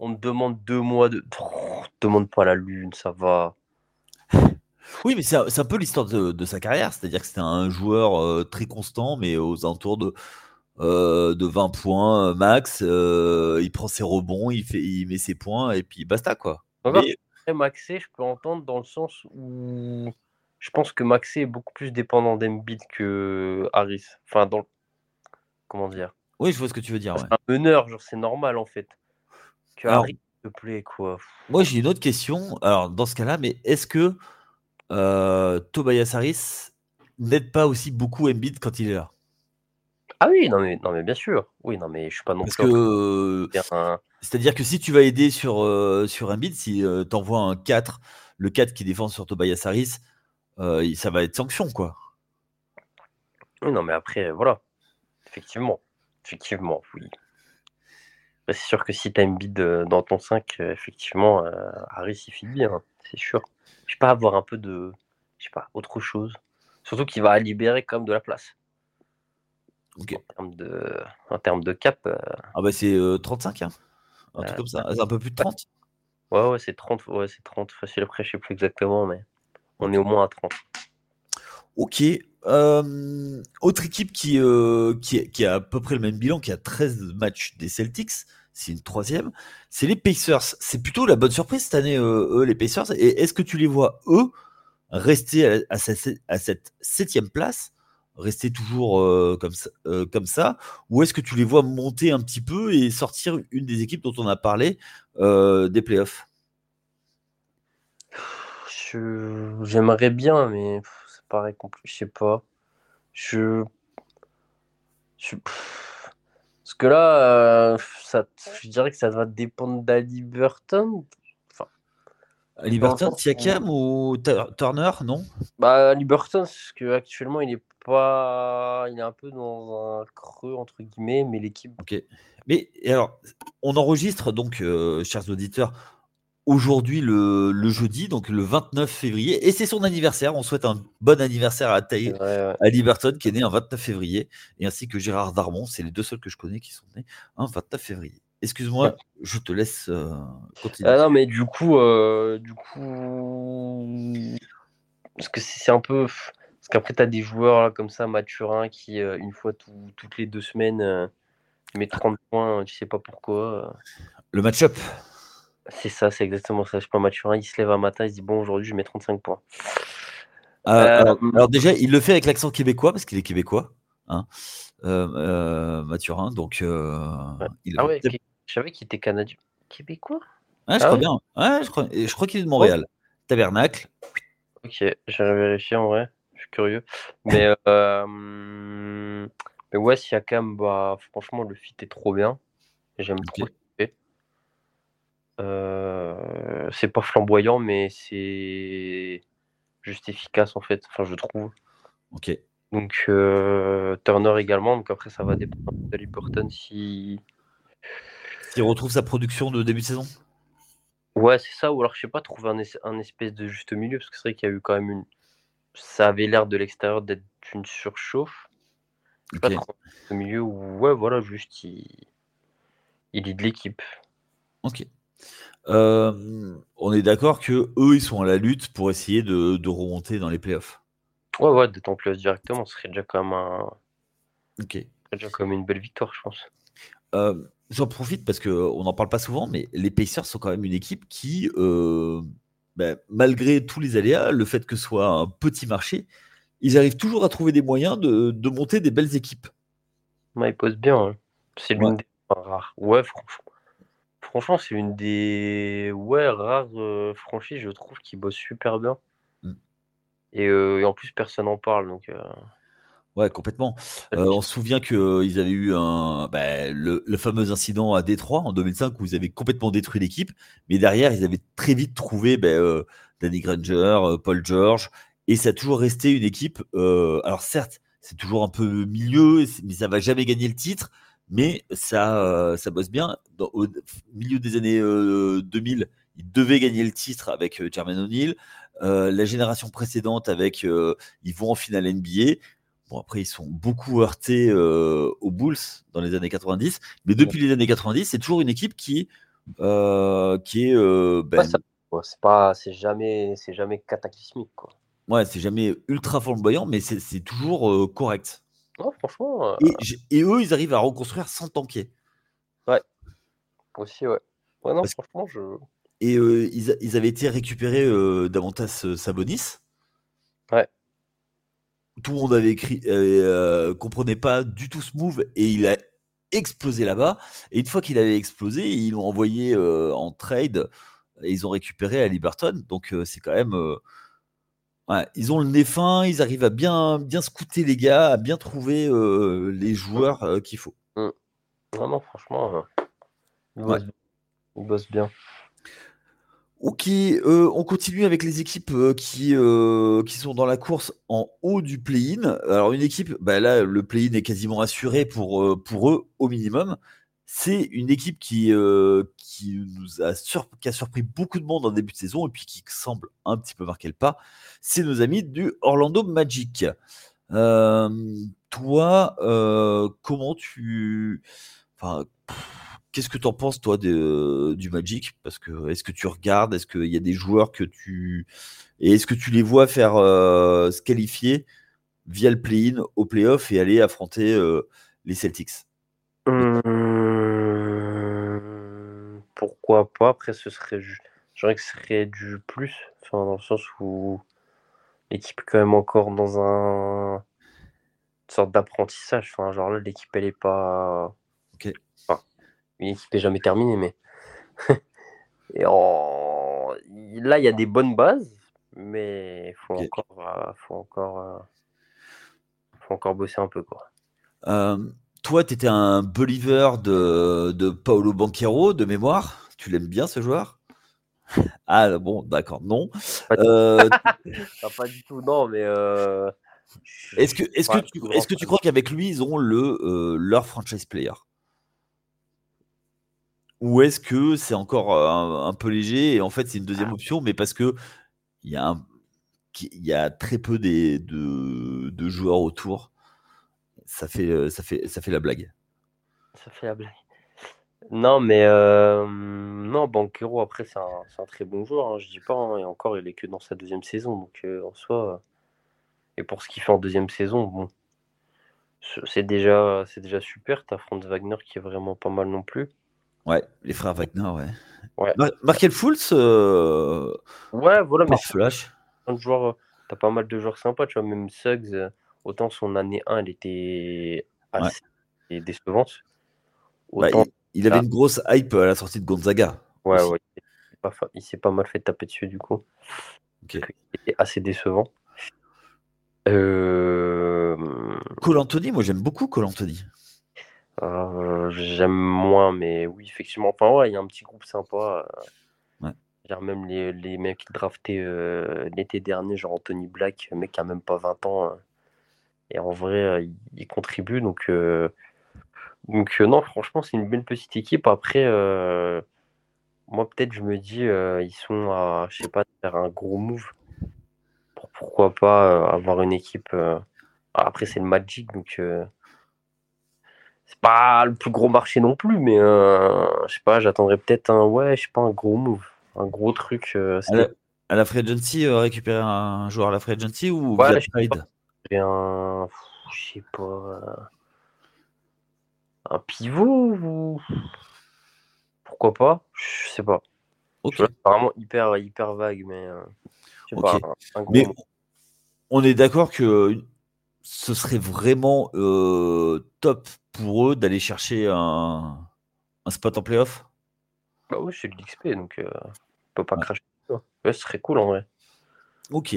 On te demande deux mois de. demande pas la lune, ça va. Oui, mais c'est un, peu l'histoire de, sa carrière. C'est-à-dire que c'était un joueur euh, très constant, mais aux alentours de, euh, de 20 points euh, max. il prend ses rebonds, il, fait, il met ses points, et puis basta, quoi. Mais... Maxé, je peux entendre dans le sens où je pense que Maxé est beaucoup plus dépendant d'Embiid que Harris. Enfin, dans Comment dire? Oui, je vois ce que tu veux dire. C'est un meneur, genre, c'est normal, en fait. Que Harris, te plaît, quoi. Moi, j'ai une autre question. Alors, dans ce cas-là, mais est-ce que euh, Tobias Harris n'aide pas aussi beaucoup Embiid quand il est là? Ah oui, non mais, non mais bien sûr. Oui, non mais je suis pas non Parce que c'est-à-dire que si tu vas aider sur euh, sur Embiid, si euh, tu envoies un 4, le 4 qui défend sur Tobias Harris, ça va être sanction quoi. Oui, non mais après voilà. Effectivement. Effectivement, oui. C'est sûr que si tu as Embiid dans ton 5, effectivement, Harris il finit bien, c'est sûr je sais pas, avoir un peu de, je sais pas, autre chose. Surtout qu'il va libérer comme de la place. En termes de, en termes de cap. Euh, ah bah c'est 35, euh, hein. Un truc comme ça. C'est un peu plus de 30. Ouais, ouais, c'est 30, ouais, c'est 30 facile. Après, je sais plus exactement, mais on est au moins à 30. Ok. autre équipe qui, qui, qui, a à peu près le même bilan, qui a 13 matchs des Celtics, c'est une troisième. C'est les Pacers. C'est plutôt la bonne surprise cette année, euh, eux, les Pacers. Et est-ce que tu les vois, eux, rester à, cette septième place, rester toujours comme, ça, Ou est-ce que tu les vois monter un petit peu et sortir une des équipes dont on a parlé des playoffs? J'aimerais bien, mais ça paraît compliqué. Je sais pas. Je. je Parce que là, ça, je dirais que ça va dépendre d'Ali Burton. Enfin, Ali Burton, Siakam ou Turner, non? Bah, Ali Burton, parce qu'actuellement, il est pas. Il est un peu dans un creux, entre guillemets, mais l'équipe. Ok. Mais alors, on enregistre donc, euh, chers auditeurs, aujourd'hui le, jeudi, donc le 29 février, et c'est son anniversaire. On souhaite un bon anniversaire à Taï, à Liberton, qui est né un 29 février, et ainsi que Gérard Darmon. C'est les deux seuls que je connais qui sont nés un 29 février. Excuse-moi, je te laisse euh, continuer. Ah non, mais du coup, euh, du coup, parce que c'est un peu. Parce qu'après, tu as des joueurs comme ça, Mathurin, qui, euh, une fois toutes les deux semaines, met 30 points, tu sais pas pourquoi. Le match-up c'est ça, c'est exactement ça. Je sais pas, Mathurin, il se lève un matin, il se dit Bon, aujourd'hui, je mets 35 points. Euh, euh, alors, déjà, il le fait avec l'accent québécois, parce qu'il est québécois, hein, Mathurin. Donc, il ah ouais, je savais qu'il était canadien. Québécois? Je ah crois bien. Ouais, je crois, je crois qu'il est de Montréal. Tabernacle. Ok, j'ai vérifié en vrai. Je suis curieux. Mais, mais ouais, Siakam, bah, franchement, le fit est trop bien. J'aime trop euh, c'est pas flamboyant, mais c'est juste efficace en fait. Enfin, je trouve. Ok. Donc euh, Turner également. Donc après, ça va dépendre de Burton si. S'il retrouve sa production de début de saison? Ouais, c'est ça. Ou alors, je sais pas, trouver un, espèce de juste milieu parce que c'est vrai qu'il y a eu quand même une. Ça avait l'air de l'extérieur d'être une surchauffe. Pas au milieu où, ouais, voilà, juste il, il est de l'équipe. Ok. Euh, on est d'accord que eux, ils sont à la lutte pour essayer de, remonter dans les playoffs? Ouais, ouais, d'être en playoffs directement, ce serait déjà comme un. Ok. déjà comme une belle victoire, je pense. Euh, j'en profite parce qu'on n'en parle pas souvent, mais les Pacers sont quand même une équipe qui, euh, ben, malgré tous les aléas, le fait que ce soit un petit marché, ils arrivent toujours à trouver des moyens de, monter des belles équipes. Ouais, ils posent bien. Hein. C'est l'une des rares. Ouais, franchement. Franchement, c'est une des ouais, rares euh, franchises, je trouve, qui bosse super bien. Mm. Euh, et, en plus, personne n'en parle. Donc, Ouais, complètement. on se souvient qu'ils avaient eu un, bah, le, fameux incident à Détroit en 2005 où ils avaient complètement détruit l'équipe, mais derrière, ils avaient très vite trouvé bah, Danny Granger, Paul George, et ça a toujours resté une équipe. alors certes, c'est toujours un peu milieu, mais ça va jamais gagner le titre mais ça, euh, ça bosse bien. au milieu des années 2000, euh, ils devaient gagner le titre avec euh, Jermaine O'Neal. la génération précédente, avec, ils vont en finale NBA. Bon, après, ils sont beaucoup heurtés aux Bulls dans les années 90. Mais depuis les années 90, c'est toujours une équipe qui, qui est. Ben c'est pas, c'est jamais, c'est jamais cataclysmique, quoi. Ouais, c'est jamais ultra flamboyant, mais c'est toujours correct franchement. Euh, et, eux, ils arrivent à reconstruire sans tanker. Ouais. Aussi, ouais. Ouais, non, franchement, je. Et euh, ils, avaient été récupérés euh, davantage Sabonis. Ouais. Tout le monde avait écrit, comprenait pas du tout ce move et il a explosé là-bas. Et une fois qu'il avait explosé, ils l'ont envoyé en trade et ils ont récupéré à Liberton. Donc c'est quand même ils ont le nez fin, ils arrivent à bien, bien scouter les gars, à bien trouver euh, les joueurs euh, qu'il faut. Mmh. Non, franchement, euh, ils, bossent, bien. Ok, on continue avec les équipes qui, qui sont dans la course en haut du play-in. Alors une équipe, bah là le play-in est quasiment assuré pour, eux au minimum. C'est une équipe qui, nous a, surpris beaucoup de monde en début de saison et puis qui semble un petit peu marquer le pas c'est nos amis du Orlando Magic. Euh, toi, euh, comment tu. Enfin, qu'est-ce que tu en penses, toi, du Magic? Parce que est-ce que tu regardes? Est-ce qu'il y a des joueurs que tu. Et est-ce que tu les vois faire euh, se qualifier via le play-in au play-off et aller affronter les Celtics? Hum, Pourquoi pas? Après, ce serait. Je dirais que ce serait du plus. Enfin, dans le sens où l'équipe est quand même encore dans un une sorte d'apprentissage. Genre là, l'équipe, elle est pas. Une équipe n'est jamais terminée, mais. Et en... Là, il y a des bonnes bases, mais il faut, encore, euh, faut, encore, euh, faut encore bosser un peu. Quoi. Euh, toi, tu étais un believer de, de Paolo Banquero, de mémoire. Tu l'aimes bien, ce joueur? Ah, bon, d'accord, non. Pas du tout, non, mais. Est-ce que, est que, tu, est que tu crois qu'avec lui, ils ont le, leur franchise player? Ou est-ce que c'est encore un, peu léger et en fait c'est une deuxième ah. option, mais parce que il y, a il y a très peu des, de, de joueurs autour ça fait, ça fait, ça fait la blague. Ça fait la blague. Non, mais euh, non, Banquero, après, c'est un, très bon joueur, hein, je dis pas. Hein, et encore, il est que dans sa deuxième saison. Donc, euh, en soi, et pour ce qu'il fait en deuxième saison, bon, c'est déjà, c'est déjà super. T'as Franz Wagner qui est vraiment pas mal non plus. Ouais, les frères Wagner, ouais. ouais. Markel Fultz, ouais, voilà, mais Flash. Un joueur, t'as pas mal de joueurs sympas, tu vois, même Suggs. Autant son année 1, elle était assez décevante. Bah, il, avait une grosse hype à la sortie de Gonzaga. Ouais, ouais. Il s'est pas mal fait taper dessus, du coup. Il était assez décevant. Euh... Cole Anthony, moi j'aime beaucoup Cole Anthony. Euh, j'aime moins, mais oui, effectivement. Enfin, ouais, il y a un petit groupe sympa. Euh, ouais. même les, les mecs draftés euh, l'été dernier, genre Anthony Black, mec qui a même pas 20 ans. Hein. Et en vrai, euh, il, contribue. Donc, euh, donc euh, non, franchement, c'est une belle petite équipe. Après, moi, peut-être, je me dis, ils sont à, je sais pas, faire un gros move. Pour, pourquoi pas avoir une équipe. Après, c'est le Magic, donc c'est pas le plus gros marché non plus, mais je sais pas, j'attendrais peut-être un, ouais, je sais pas, un gros move, un gros truc. à, la, à, la, free agency, récupérer un joueur à la free agency ou via trade un. Je sais pas. Euh, un pivot ou. Pourquoi pas Je sais pas. Ok. vraiment hyper, hyper vague, mais. Euh, pas, mais on est d'accord que ce serait vraiment euh, top pour eux d'aller chercher un, un, spot en playoff? Bah oui, c'est l'XP, donc euh, on peut pas cracher. Ouais, ce serait cool en vrai. Ok.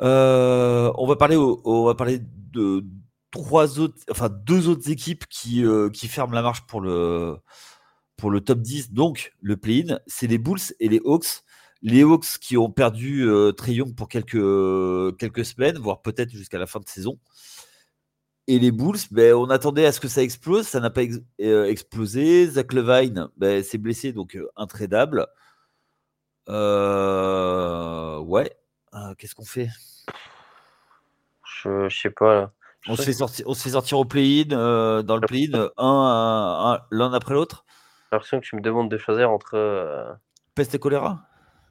Euh, on va parler, on va parler de trois autres, enfin deux autres équipes qui, euh, qui ferment la marche pour le, pour le top 10, donc le play-in, c'est les Bulls et les Hawks. Les Hawks qui ont perdu euh, pour quelques, quelques semaines, voire peut-être jusqu'à la fin de saison. Et les Bulls, ben, on attendait à ce que ça explose, ça n'a pas euh, explosé. Zach Levine ben, s'est blessé, donc intradable. ouais, qu'est-ce qu'on fait? Je, sais pas. On se, fait sortir, on se fait sortir au play-in, euh, dans le play-in, un, l'un après l'autre? J'ai l'impression que tu me demandes de choisir entre. Euh, Peste et choléra?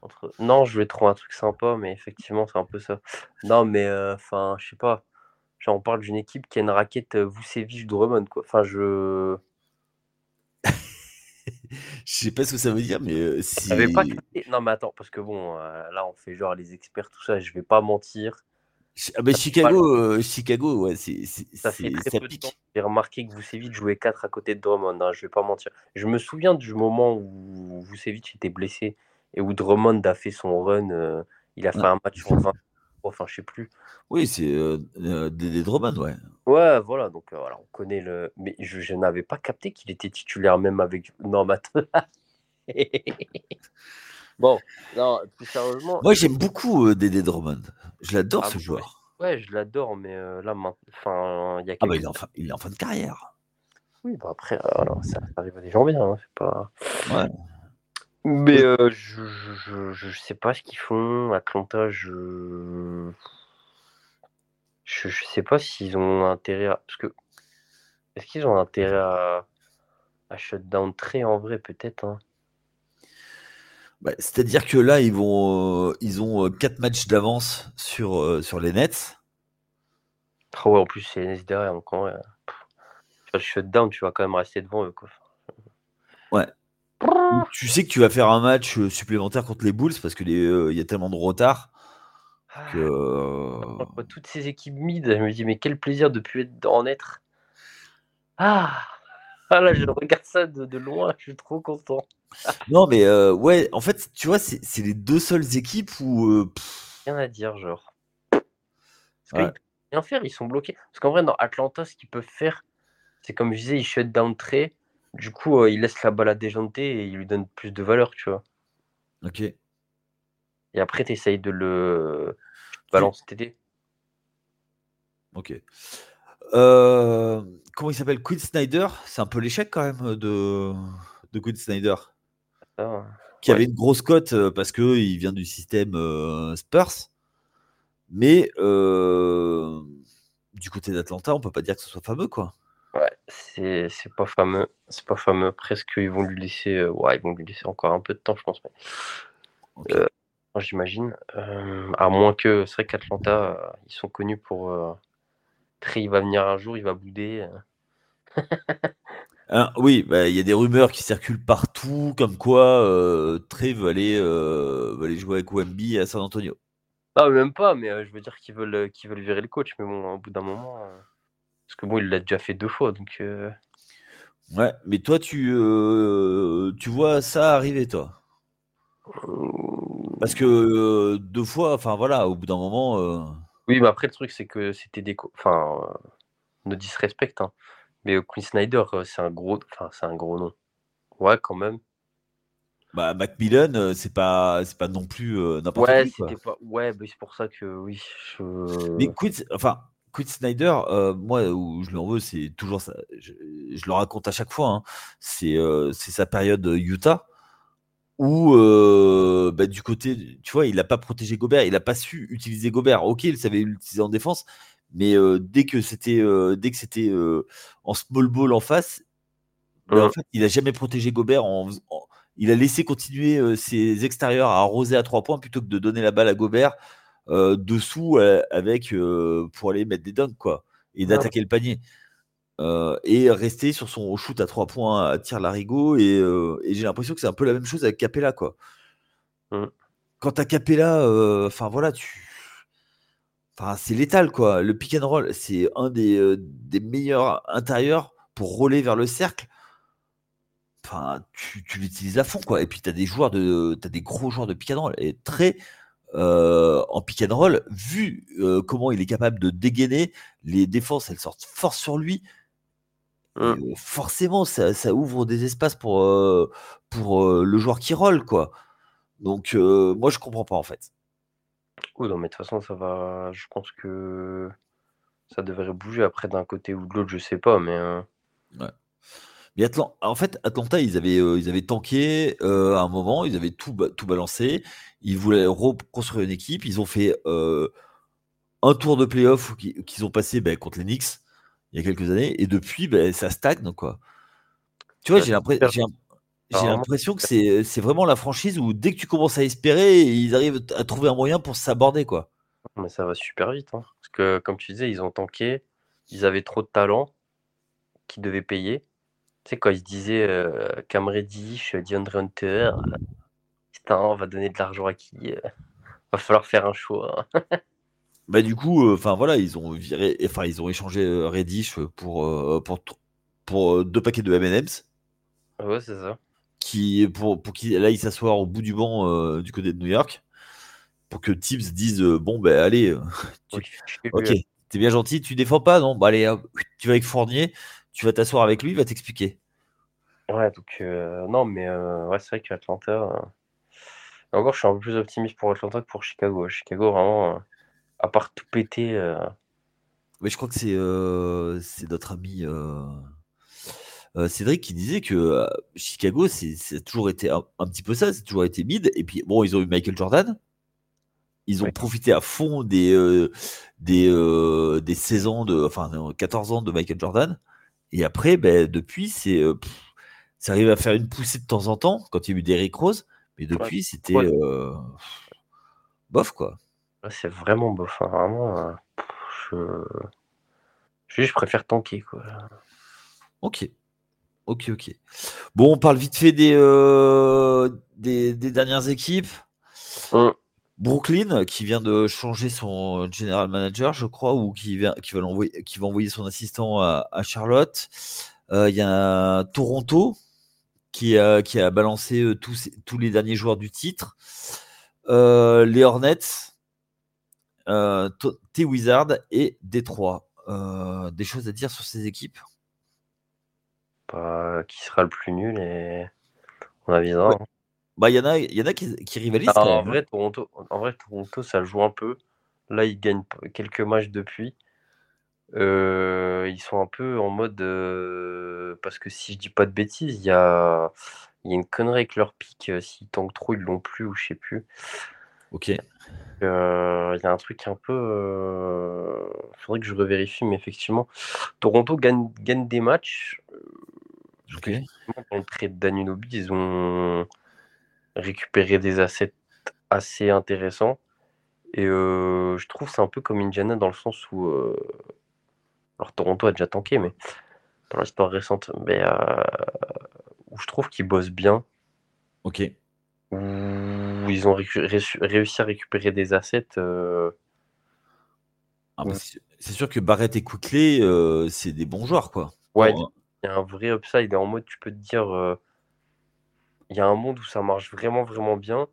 Entre... Non, je vais trouver un truc sympa, mais effectivement, c'est un peu ça. Non, mais euh, enfin, je sais pas. Genre, on parle d'une équipe qui a une raquette Vucevic Drummond, quoi. Enfin, je. je sais pas ce que ça veut dire, mais si. Pas... Non, mais attends, parce que bon, là, on fait genre les experts, tout ça, je vais pas mentir. Ah bah, Chicago, euh, Chicago, ouais, c'est ça fait très peu de temps. J'ai remarqué que Vucevic jouait 4 à côté de Drummond, hein, je vais pas mentir. Je me souviens du moment où Vucevic était blessé et où Drummond a fait son run. Euh, il a fait un match en 20, enfin je sais plus. Oui, c'est euh, euh des, Drummond, ouais. Ouais, voilà, donc voilà, on connaît le. Mais je, je n'avais pas capté qu'il était titulaire même avec. Non, maintenant. Bon, non, plus sérieusement. Moi, j'aime beaucoup euh, Dédé Drummond. Je l'adore, ah ce joueur. Ouais, je l'adore, mais euh, là, enfin, il y a Ah, bah, il est, en fin, il est en fin de carrière. Oui, bah après, euh, alors, ça arrive à des gens bien, hein, c'est pas. Ouais. Mais euh, je, je, je, sais pas ce qu'ils font. Atlanta, je. Je, je sais pas s'ils ont intérêt à. Parce que. Est-ce qu'ils ont intérêt à. à shutdown très en vrai, peut-être hein? Bah, c'est-à-dire que là, ils vont, euh, ils ont 4 euh, matchs d'avance sur, euh, sur les Nets. Ah ouais, en plus, c'est les Nets derrière. Donc, vas shutdown, tu vas quand même rester devant eux. Quoi. Ouais. Tu sais que tu vas faire un match supplémentaire contre les Bulls parce qu'il il y a tellement de retard. Que... Toutes ces équipes mid, je me dis, mais quel plaisir de plus être en être. Ah, ah là, je regarde ça de, de loin, je suis trop content. Non, mais euh, ouais, en fait, tu vois, c'est les deux seules équipes où. Euh, rien à dire, genre. Parce qu'ils peuvent rien faire, ils sont bloqués. Parce qu'en vrai, dans Atlanta, ce qu'ils peuvent faire, c'est comme je disais, il shut down très. Du coup, il laisse la balle à déjanter et il lui donne plus de valeur, tu vois. Ok. Et après, tu essayes de le balancer TD. Ok. Euh, comment il s'appelle? Quinn Snyder? C'est un peu l'échec quand même de, de Quinn Snyder. Ah, qui avait une grosse cote euh, parce qu'il vient du système euh, Spurs. Mais du côté d'Atlanta, on peut pas dire que ce soit fameux, quoi. Ouais, c'est pas fameux. C'est pas fameux. Presque, ils vont lui laisser. ouais, ils vont lui laisser encore un peu de temps, je pense. Mais... J'imagine. à moins que. C'est vrai qu'Atlanta, ils sont connus pour Trey, il va venir un jour, il va bouder. Euh. Hein, oui, bah, il y a des rumeurs qui circulent partout, comme quoi euh, Trey veut aller, euh, aller jouer avec Wemby à San Antonio. Ah, même pas, mais je veux dire qu'ils veulent, qu'ils veulent virer le coach, mais bon, au bout d'un moment. Parce que bon, il l'a déjà fait deux fois, donc. Ouais, mais toi, tu, tu vois ça arriver, toi Parce que deux fois, enfin voilà, au bout d'un moment. Oui, mais après, le truc, c'est que c'était des. Enfin, euh, ne disrespect, hein. Mais euh, Queen Snyder, euh, c'est un gros. Enfin, c'est un gros nom. Ouais, quand même. Bah, Macmillan, c'est pas, c'est pas non plus n'importe ouais, C'était pas... Ouais, c'est pour ça que oui. Mais Queen, enfin, Queen Snyder, moi, où je lui en veux, c'est toujours ça. Je, le raconte à chaque fois. Hein. C'est, c'est sa période Utah où euh, bah, du côté, tu vois, il n'a pas protégé Gobert, il n'a pas su utiliser Gobert. Ok, il savait l'utiliser en défense, mais euh, dès que c'était euh, dès que c'était en small ball en face, bah, en fait, il n'a jamais protégé Gobert. il a laissé continuer ses extérieurs à arroser à trois points plutôt que de donner la balle à Gobert dessous avec pour aller mettre des dunks quoi et d'attaquer le panier. Euh, et rester sur son shoot à trois points à tir larigot. Et, euh, et j'ai l'impression que c'est un peu la même chose avec Capella. Quoi. Mmh. Quand t'as Capella, euh, enfin voilà, tu. Enfin, c'est létal quoi. Le pick and roll, c'est un des, des, meilleurs intérieurs pour rouler vers le cercle. Enfin, tu, tu l'utilises à fond quoi. Et puis t'as des joueurs de, as des gros joueurs de pick and roll et très en pick and roll, vu comment il est capable de dégainer, les défenses elles sortent fort sur lui. Mmh. forcément, ça, ouvre des espaces pour, pour le joueur qui roll, quoi. Donc, moi, je comprends pas, en fait. Oui, non, mais de toute façon, ça va. Je pense que ça devrait bouger après d'un côté ou de l'autre, je sais pas, mais. Ouais. Mais en fait, Atlanta, ils avaient, ils avaient tanké à un moment, ils avaient tout, tout balancé, ils voulaient reconstruire une équipe, ils ont fait un tour de playoff qu'ils ont passé ben, contre les Knicks il y a quelques années, et depuis, ben, ça stagne, quoi. Tu vois, j'ai l'impression que c'est vraiment la franchise où dès que tu commences à espérer, ils arrivent à trouver un moyen pour s'aborder, quoi. Mais ça va super vite, hein. parce que comme tu disais, ils ont tanké, ils avaient trop de talent qui devaient payer. Tu sais, quand ils se disaient euh, Cam Reddish, DeAndre Hunter, putain, on va donner de l'argent à qui euh, Va falloir faire un choix. Bah du coup, euh, enfin voilà, ils ont viré, enfin ils ont échangé euh, Reddish pour euh, pour pour deux paquets de M&M's. Ouais, c'est ça. Qui pour pour qui là il s'asseoir au bout du banc du côté de New York pour que Tibbs dise bon ben allez, ok, t'es bien gentil, tu défends pas non, bah allez, tu vas avec Fournier, tu vas t'asseoir avec lui, il va t'expliquer. Ouais, donc non, mais ouais, c'est vrai qu'Atlanta. Encore, je suis un peu plus optimiste pour Atlanta que pour Chicago. Chicago, vraiment à part tout péter. Euh. Mais je crois que c'est euh, c'est notre ami euh, Cédric qui disait que Chicago, c'est a toujours été un, petit peu ça, c'est toujours été mid. Et puis, bon, ils ont eu Michael Jordan. Ils ont profité à fond des, des, des 16 ans, de, enfin 14 ans de Michael Jordan. Et après, ben, depuis, c'est ça arrive à faire une poussée de temps en temps quand il y a eu Derrick Rose. Mais depuis, c'était bof, quoi c'est vraiment bof, hein, vraiment, je je préfère tanker, quoi. OK. OK, OK. Bon, on parle vite fait des, des dernières équipes. Mmh. Brooklyn, qui vient de changer son general manager, je crois, ou qui vient qui va qui va envoyer son assistant à Charlotte. il y a Toronto qui a qui a balancé, tous tous les derniers joueurs du titre. les Hornets euh, T-Wizard et Détroit. Euh, des choses à dire sur ces équipes? Pas qui sera le plus nul et on avisera. Hein. Bah, il y en a, y en a qui, rivalisent. Ah, en, hein. vrai, Toronto, en vrai, Toronto, ça joue un peu. Là, ils gagnent quelques matchs depuis. Euh, ils sont un peu en mode. Euh, parce que si je dis pas de bêtises, il y a, y a une connerie avec leur pic. Euh, s'ils tankent trop, ils l'ont plus ou je sais plus. Ok. Il y a un truc un peu. Il faudrait que je revérifie, mais effectivement, Toronto gagne, gagne des matchs. Ok. Dans le trade d'Anunobi, ils ont récupéré des assets assez intéressants. Et je trouve c'est un peu comme Indiana dans le sens où. alors Toronto a déjà tanké, mais dans l'histoire récente, mais où je trouve qu'ils bossent bien. Ok. Où ils ont réussi à récupérer des assets. Ah, c'est sûr que Barrett et Quickley, c'est des bons joueurs, quoi. Ouais, il y a un vrai upside. Et en mode, tu peux te dire, il y a un monde où ça marche vraiment, vraiment bien.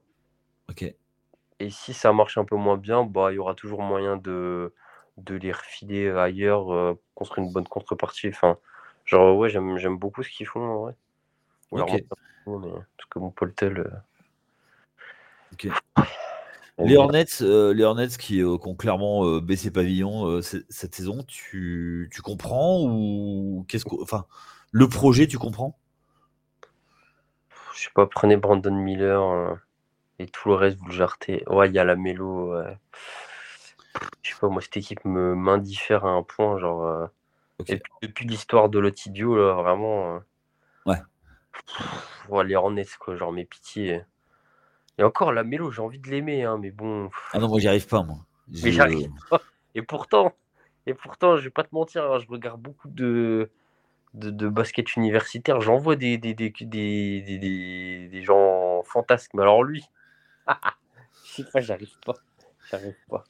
Ok. Et si ça marche un peu moins bien, bah, il y aura toujours moyen de, de les refiler ailleurs, euh, construire une bonne contrepartie. Enfin, genre, ouais, j'aime, j'aime beaucoup ce qu'ils font, en vrai. parce que mon Poltel. Euh, ok. Les Hornets, euh, les Hornets qui, ont clairement baissé pavillon cette saison, tu, tu comprends ou qu'est-ce que, enfin, le projet, tu comprends? Je sais pas, prenez Brandon Miller. Et tout le reste, vous le jartez. Ouais, il y a la mélo. Je sais pas, moi, cette équipe me m'indiffère à un point. Genre, euh, depuis l'histoire de Lotidio, là, vraiment. Euh, ouais. Pff, les Hornets, quoi, genre, mes pitiés. Et encore, la mélo, j'ai envie de l'aimer, hein, mais bon. Ah non, moi, j'y arrive pas, moi. Mais j'arrive pas. Et pourtant, et pourtant, je vais pas te mentir, hein, je regarde beaucoup de, de, basket universitaire. J'en vois des des, des, des, des, gens fantasques. Mais alors, lui, je sais pas, j'arrive pas. J'arrive pas.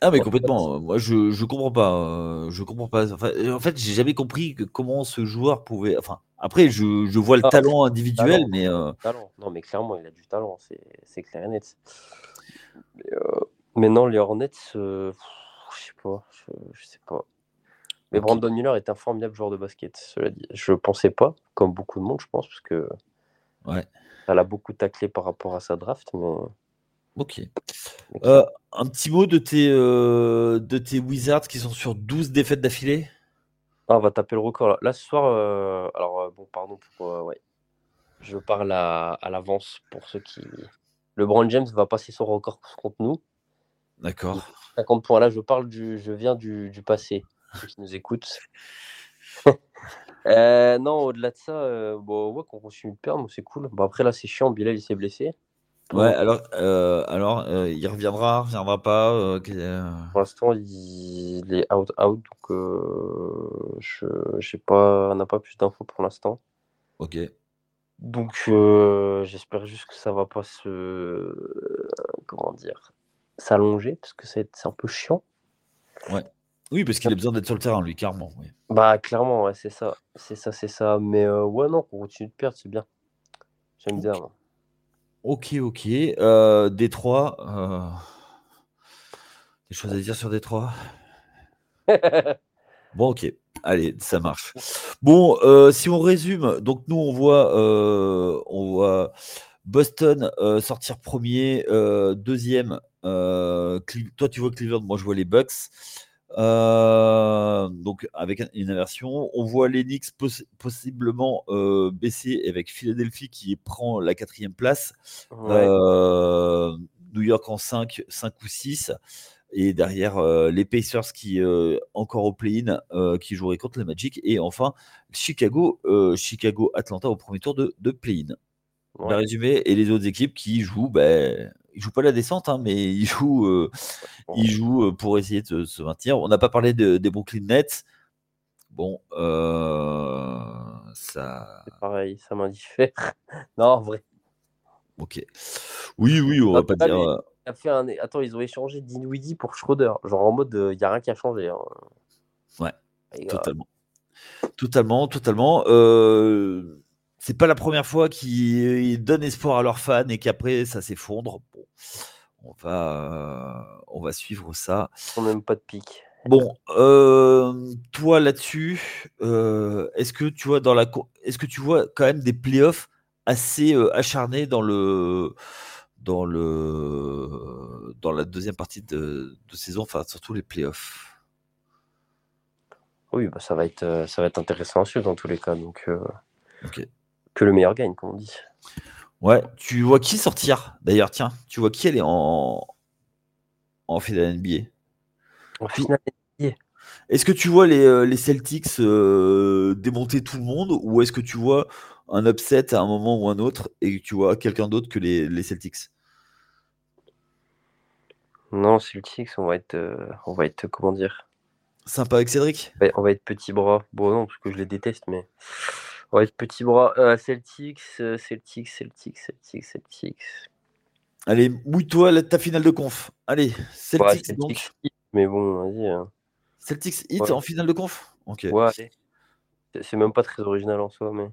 Ah mais complètement. Moi je je comprends pas. Euh, je comprends pas. Enfin, en fait, j'ai jamais compris que comment ce joueur pouvait. Enfin, après, je, je vois le ah, talent individuel, mais. Euh, talent. Non, mais clairement, il a du talent. C'est clair et net. Mais, euh, mais non, les Hornets, je sais pas. Je, sais pas. Mais Brandon Miller est un formidable joueur de basket. Cela dit, je pensais pas, comme beaucoup de monde, je pense, parce que. Ouais. Elle a beaucoup taclé par rapport à sa draft, mais. Ok. Euh, un petit mot de tes, euh, de tes Wizards qui sont sur 12 défaites d'affilée? Ah, On va taper le record là. ce soir, euh, alors bon, pardon pour. ouais. Je parle à, l'avance pour ceux qui. Le LeBron James va passer son record contre nous. D'accord. 50 points. Là, je parle du. Je viens du, passé. Qui nous écoutent. non, au-delà de ça, bon, ouais, qu'on continue de perdre, c'est cool. Bon, après, là, c'est chiant. Bilal, il s'est blessé. Ouais, alors, euh, alors euh, il reviendra, il reviendra pas. Euh, Pour l'instant, il... est out, out, donc je sais pas, on n'a pas plus d'infos pour l'instant. Ok. Donc, j'espère juste que ça va pas se, comment dire, s'allonger parce que c'est un peu chiant. Ouais. Oui, parce qu'il a besoin d'être sur le terrain, lui, clairement. Bah, clairement, ouais, c'est ça, c'est ça, c'est ça. Mais ouais, non, qu'on continue de perdre, c'est bien. J'aime bien. Ok, ok. Euh, Détroit. Euh... Des choses à dire sur Détroit? Bon, ok. Allez, ça marche. Bon, euh, si on résume, donc nous, on voit, euh, on voit Boston euh, sortir premier, deuxième. toi, tu vois Cleveland, moi, je vois les Bucks. Euh, donc avec une inversion, on voit l'Enix possiblement euh, baisser avec Philadelphie qui prend la quatrième place, euh, New York en 5, 5 ou 6, et derrière les Pacers qui encore au play-in qui joueraient contre le Magic, et enfin Chicago, Chicago Atlanta au premier tour de, de play-in. résumé, et les autres équipes qui jouent ben, il joue pas la descente, hein, mais il joue, euh, il joue euh, pour essayer de se maintenir. On n'a pas parlé de, des Brooklyn Nets. Bon, euh, ça. C'est pareil, ça m'indiffère. non, en vrai. Ok. Oui, oui, on va pas dire. fait un... Attends, ils ont échangé Dinwiddie pour Schroeder. Genre en mode, il n'y a rien qui a changé. Hein. Ouais, totalement. Totalement, totalement. Euh c'est pas la première fois qu'ils donnent espoir à leurs fans et qu'après ça s'effondre. Bon, on va, on va suivre ça. On même pas de pic. Bon, euh, toi là-dessus, euh, est-ce que tu vois dans la, est-ce que tu vois quand même des playoffs assez euh, acharnés dans le, dans le, dans la deuxième partie de, saison, enfin surtout les playoffs? Oui, bah, ça va être, ça va être intéressant à suivre dans tous les cas, donc que le meilleur gagne, comme on dit. Ouais, tu vois qui sortir D'ailleurs, tiens, tu vois qui elle est en, en finale NBA En finale NBA Est-ce que tu vois les, euh, Celtics euh, démonter tout le monde ou est-ce que tu vois un upset à un moment ou un autre et tu vois quelqu'un d'autre que les, Celtics? Non, Celtics, on va être, euh, on va être comment dire? Sympa avec Cédric? On va être petit bras. Bon, non, parce que je les déteste, mais être petit bras. Celtics, Celtics, Celtics, Celtics, Celtics. Allez, mouille-toi ta finale de conf. Allez, Celtics, donc. mais bon, vas-y. Hein. Celtics hit en finale de conf? Ok. Ouais, C'est même pas très original en soi, mais.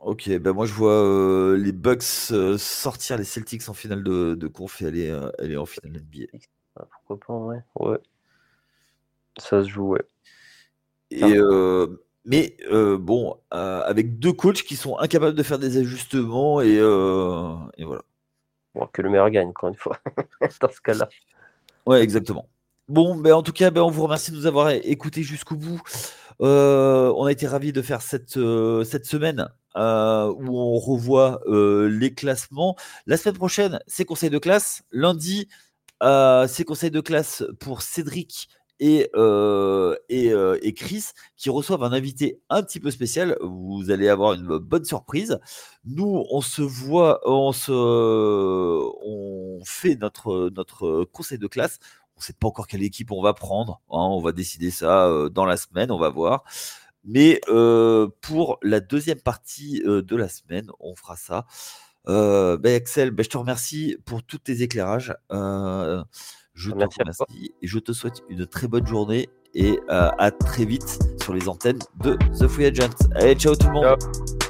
Ok, ben moi je vois euh, les Bucks euh, sortir les Celtics en finale de, conf et aller, euh, aller en finale NBA. Ah, pourquoi pas, ouais. Ouais. Ça se joue, ouais. Et, mais bon, avec deux coachs qui sont incapables de faire des ajustements et, et voilà que le meilleur gagne, encore une fois, dans ce cas-là. Ouais, exactement. Bon, ben, en tout cas, ben, on vous remercie de nous avoir écoutés jusqu'au bout. Euh, on a été ravis de faire cette, euh, cette semaine euh, où on revoit les classements. La semaine prochaine, c'est conseil de classe. Lundi, c'est conseil de classe pour Cédric et, euh, euh, et, Chris qui reçoivent un invité un petit peu spécial. Vous allez avoir une bonne surprise. Nous, on se voit, on, se, on fait notre, notre conseil de classe. On ne sait pas encore quelle équipe on va prendre. Hein. on va décider ça euh, dans la semaine, on va voir. Mais pour la deuxième partie de la semaine, on fera ça. Ben Axel, ben je te remercie pour tous tes éclairages. Je te remercie et je te souhaite une très bonne journée et euh, à très vite sur les antennes de The Free Agent. Allez, ciao tout le monde.